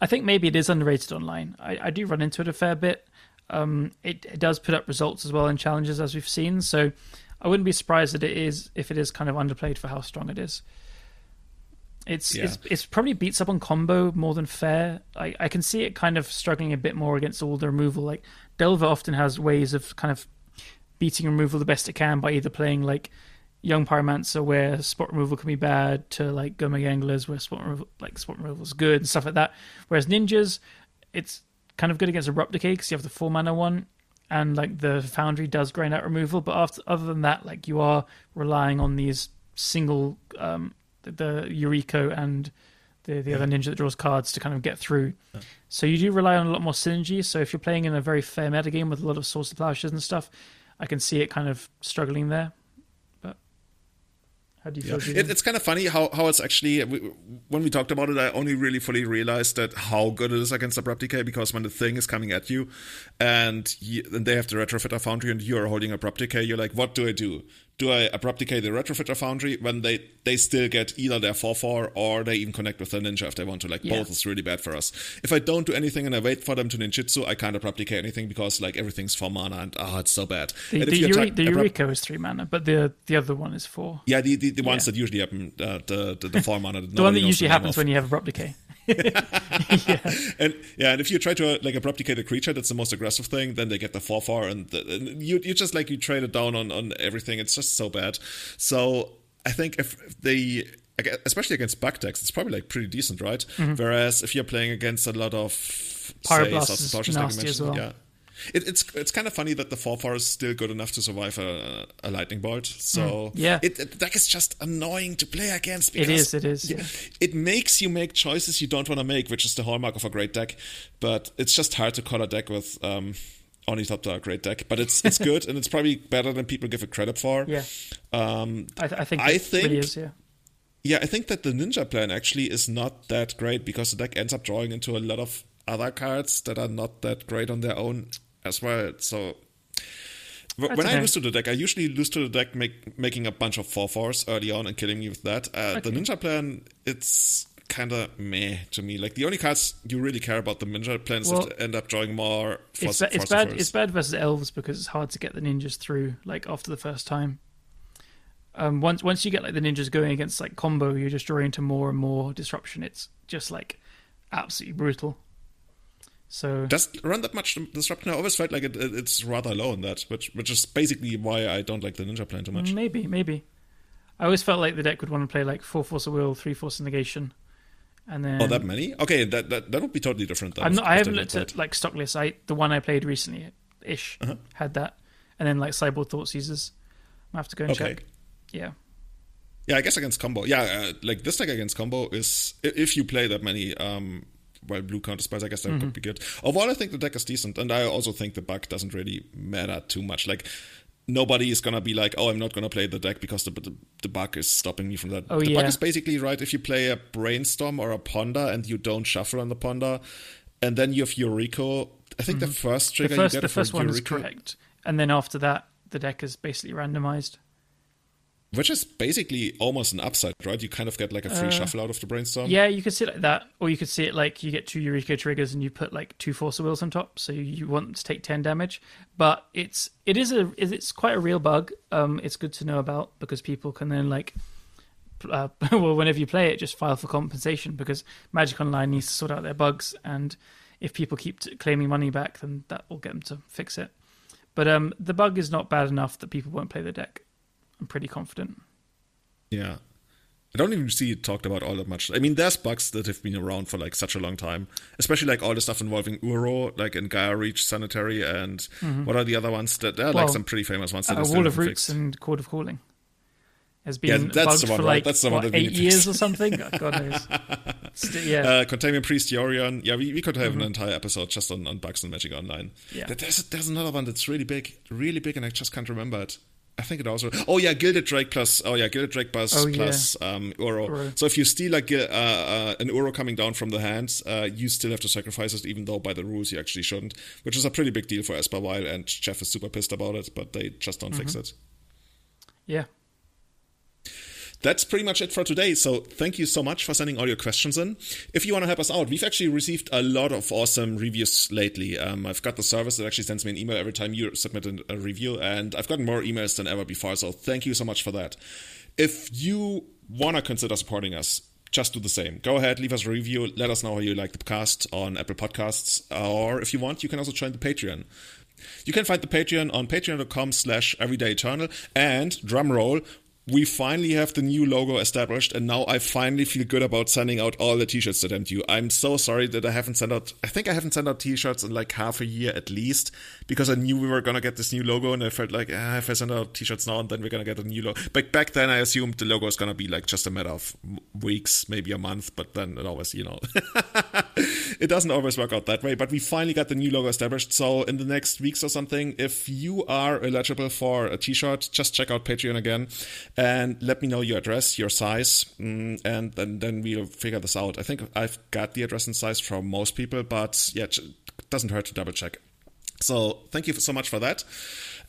I think maybe it is underrated online. I, I do run into it a fair bit. Um, it, it, does put up results as well in challenges as we've seen. So I wouldn't be surprised that it is if it is kind of underplayed for how strong it is. It's, yeah. it's it's probably beats up on combo more than fair. I, I can see it kind of struggling a bit more against all the removal. Like Delver often has ways of kind of beating removal the best it can by either playing like Young Pyromancer where spot removal can be bad to like Gurmag Anglers where spot removal like spot removal is good and stuff like that. Whereas Ninjas, it's kind of good against Abrupt Decay because you have the four mana one and like the Foundry does grind out removal. But after other than that, like you are relying on these single um, the, the Yuriko and the the yeah. other ninja that draws cards to kind of get through. Yeah. So you do rely on a lot more synergy. So if you're playing in a very fair meta game with a lot of swords of plowshares and stuff, I can see it kind of struggling there. But how do you feel? It, it's kind of funny how, how it's actually uh, when we talked about it, I only really fully realized that how good it is against abrupt decay because when the thing is coming at you, and, you, and they have the retrofitter foundry and you are holding abrupt decay, you're like, what do I do? Do I abrupt decay the retrofitter foundry when they they still get either their 4-4 or they even connect with the ninja if they want to? Like yeah. both is really bad for us. If I don't do anything and I wait for them to ninjutsu I can't abrupt decay anything because like everything's 4 mana and ah oh, it's so bad. The, the, Yuri, the Yuriko is 3 mana but the the other one is 4 yeah the, the, the ones yeah. that usually happen uh, the, the, the 4 mana the one that usually happens when you have abrupt decay yeah. And yeah, and if you try to like abrupt a creature, that's the most aggressive thing. Then they get the four four, and, the, and you you just like you trade it down on on everything. It's just so bad. So I think if they especially against bug decks, it's probably like pretty decent, right? Mm-hmm. Whereas if you're playing against a lot of Pyroblast is nasty as well. Yeah. It, it's it's kind of funny that the four four is still good enough to survive a, a lightning bolt. So mm, yeah, it, it, the deck is just annoying to play against. It is. It is. Yeah. It makes you make choices you don't want to make, which is the hallmark of a great deck. But it's just hard to call a deck with. Um, Ornithopter a great deck, but it's it's good and it's probably better than people give it credit for. Yeah, um, I, th- I think I think really is, yeah. Yeah, I think that the ninja plan actually is not that great because the deck ends up drawing into a lot of other cards that are not that great on their own well. So when okay. I lose to the deck, I usually lose to the deck make, making a bunch of 4 4s early on and killing me with that. Uh, okay. The ninja plan, it's kind of meh to me. Like the only cards you really care about the ninja plans well, end up drawing more. It's, ba- it's bad. It's bad versus elves because it's hard to get the ninjas through. Like after the first time, um, once once you get like the ninjas going against like combo, you're just drawing into more and more disruption. It's just like absolutely brutal. So does run that much disruption? I always felt like it, it's rather low in that, which which is basically why I don't like the ninja plan too much. Maybe, maybe. I always felt like the deck would want to play like four force of will, three force of negation, and then oh, that many? Okay, that that, that would be totally different. I'm not, I haven't looked at like stock lists. I the one I played recently ish uh-huh. had that, and then like cyborg Thoughtseizes. I have to go and okay. check. Yeah. Yeah, I guess against combo. Yeah, uh, like this deck against combo is if you play that many um, well blue counter spells, I guess that mm-hmm. could be good. Overall, I think the deck is decent, and I also think the bug doesn't really matter too much. Like nobody is gonna be like, oh, I'm not gonna play the deck because the the, the bug is stopping me from that. Oh, the yeah. bug is basically right if you play a brainstorm or a ponder and you don't shuffle on the ponder, and then you have Yuriko. I think mm-hmm. the first trigger the first, you get the first one Yuriko, is correct, and then after that, the deck is basically randomized. Which is basically almost an upside, right? You kind of get like a free uh, shuffle out of the brainstorm. Yeah, you could see it like that, or you could see it like you get two Yuriko triggers and you put like two Force of Wills on top, so you want to take ten damage. But it's it is a it's quite a real bug. Um, it's good to know about because people can then like, uh, well, whenever you play it, just file for compensation because Magic Online needs to sort out their bugs, and if people keep t- claiming money back, then that will get them to fix it. But um, the bug is not bad enough that people won't play the deck. I'm pretty confident. Yeah. I don't even see it talked about all that much. I mean, there's bugs that have been around for like such a long time, especially like all the stuff involving Uro, like in Gaia Reach Sanitary, and mm-hmm. what are the other ones? That there are well, like some pretty famous ones. That uh, Wall of Roots fixed. and Chord of Calling has been yeah, that's the one, for right? like that's the one what, that eight years or something. God knows. Yeah, uh, Containment Priest Yorion. Yeah, we, we could have Mm-hmm. an entire episode just on, on bugs and Magic Online. Yeah. There's there's another one that's really big, really big, and I just can't remember it. I think it also. Oh yeah, Gilded Drake plus. Oh yeah, Gilded Drake plus Oh, yeah. um, Uro. Uro. So if you steal like uh, uh, an Uro coming down from the hand, uh, you still have to sacrifice it, even though by the rules you actually shouldn't. Which is a pretty big deal for Esper While, and Jeff is super pissed about it, but they just don't fix Mm-hmm. it. yeah. That's pretty much it for today. So thank you so much for sending all your questions in. If you want to help us out, we've actually received a lot of awesome reviews lately. Um, I've got the service that actually sends me an email every time you submit a, review, and I've gotten more emails than ever before. So thank you so much for that. If you want to consider supporting us, just do the same. Go ahead, leave us a review. Let us know how you like the cast on Apple Podcasts, or if you want, you can also join the Patreon. You can find the Patreon on patreon.com slash everydayeternal. And drum roll, we finally have the new logo established, and now I finally feel good about sending out all the t-shirts that I'm due. I'm so sorry that I haven't sent out. I think I haven't sent out t-shirts in like half a year at least, because I knew we were gonna get this new logo, and I felt like ah, if I send out t-shirts now, and then we're gonna get a new logo. But back then, I assumed the logo is gonna be like just a matter of weeks, maybe a month. But then it always, you know, it doesn't always work out that way. But we finally got the new logo established. So in the next weeks or something, if you are eligible for a t-shirt, just check out Patreon again and let me know your address, your size, mm, and then then we'll figure this out. I think I've got the address and size from most people, but yeah, it doesn't hurt to double check. So thank you so much for that.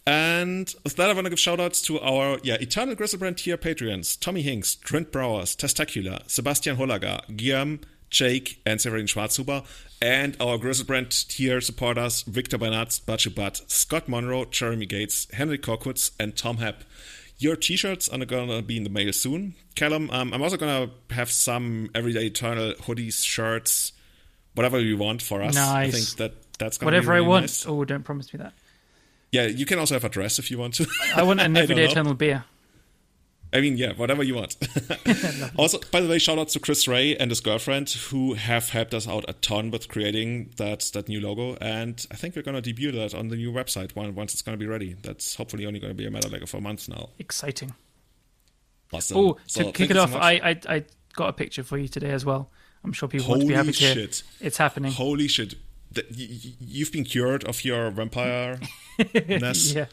And with that, I want to give shout outs to our yeah Eternal Griselbrand tier patrons Tommy Hinks, Trent Browers, Testacular, Sebastian Holager, Guillaume, Jake, and Severin Schwarzhuber, and our Griselbrand tier supporters Victor Bernard, Bachu Butt, Scott Monroe, Jeremy Gates, Henry Korkutz, and Tom Hepp. Your t-shirts are gonna be in the mail soon. Callum, um, I'm also gonna have some Everyday Eternal hoodies, shirts, whatever you want for us. I Nice. think that that's gonna Whatever be I want. nice. Oh, don't promise me that. Yeah, you can also have a dress if you want to. I want an everyday eternal beer. I mean, yeah, whatever you want. also, by the way, shout out to Chris Ray and his girlfriend who have helped us out a ton with creating that that new logo. And I think we're gonna debut that on the new website once it's gonna be ready. That's hopefully only gonna be a matter like of a month now. Exciting. Awesome. Oh, So, to kick it off, much. I, I I got a picture for you today as well. I'm sure people want to be Holy happy to hear. shit. It's happening. Holy shit. Th- y- y- You've been cured of your vampire ness. yeah.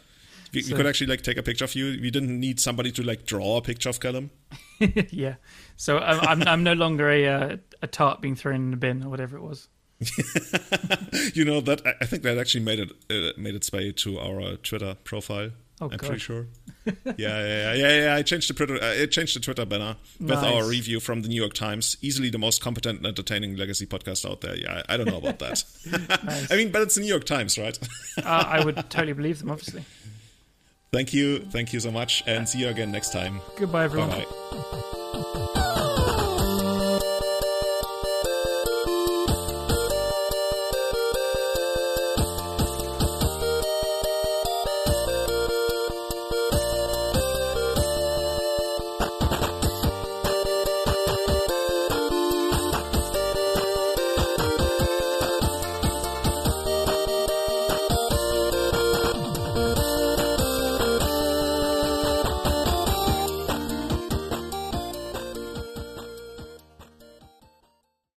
We, we could actually like take a picture of you. We didn't need somebody to like draw a picture of Callum. yeah. So I'm, I'm I'm no longer a uh, a tart being thrown in the bin or whatever it was. you know that I- think that actually made it uh, made its way to our uh, Twitter profile. Oh, I'm God. pretty sure. yeah, yeah, yeah, yeah, yeah. I changed the Twitter. Uh, I changed the Twitter banner with our review from the New York Times. Easily the most competent and entertaining legacy podcast out there. Yeah, I, I don't know about that. I mean, but it's the New York Times, right? Uh, I would totally believe them, obviously. Thank you. Thank you so much. And see you again next time. Goodbye, everyone. Bye.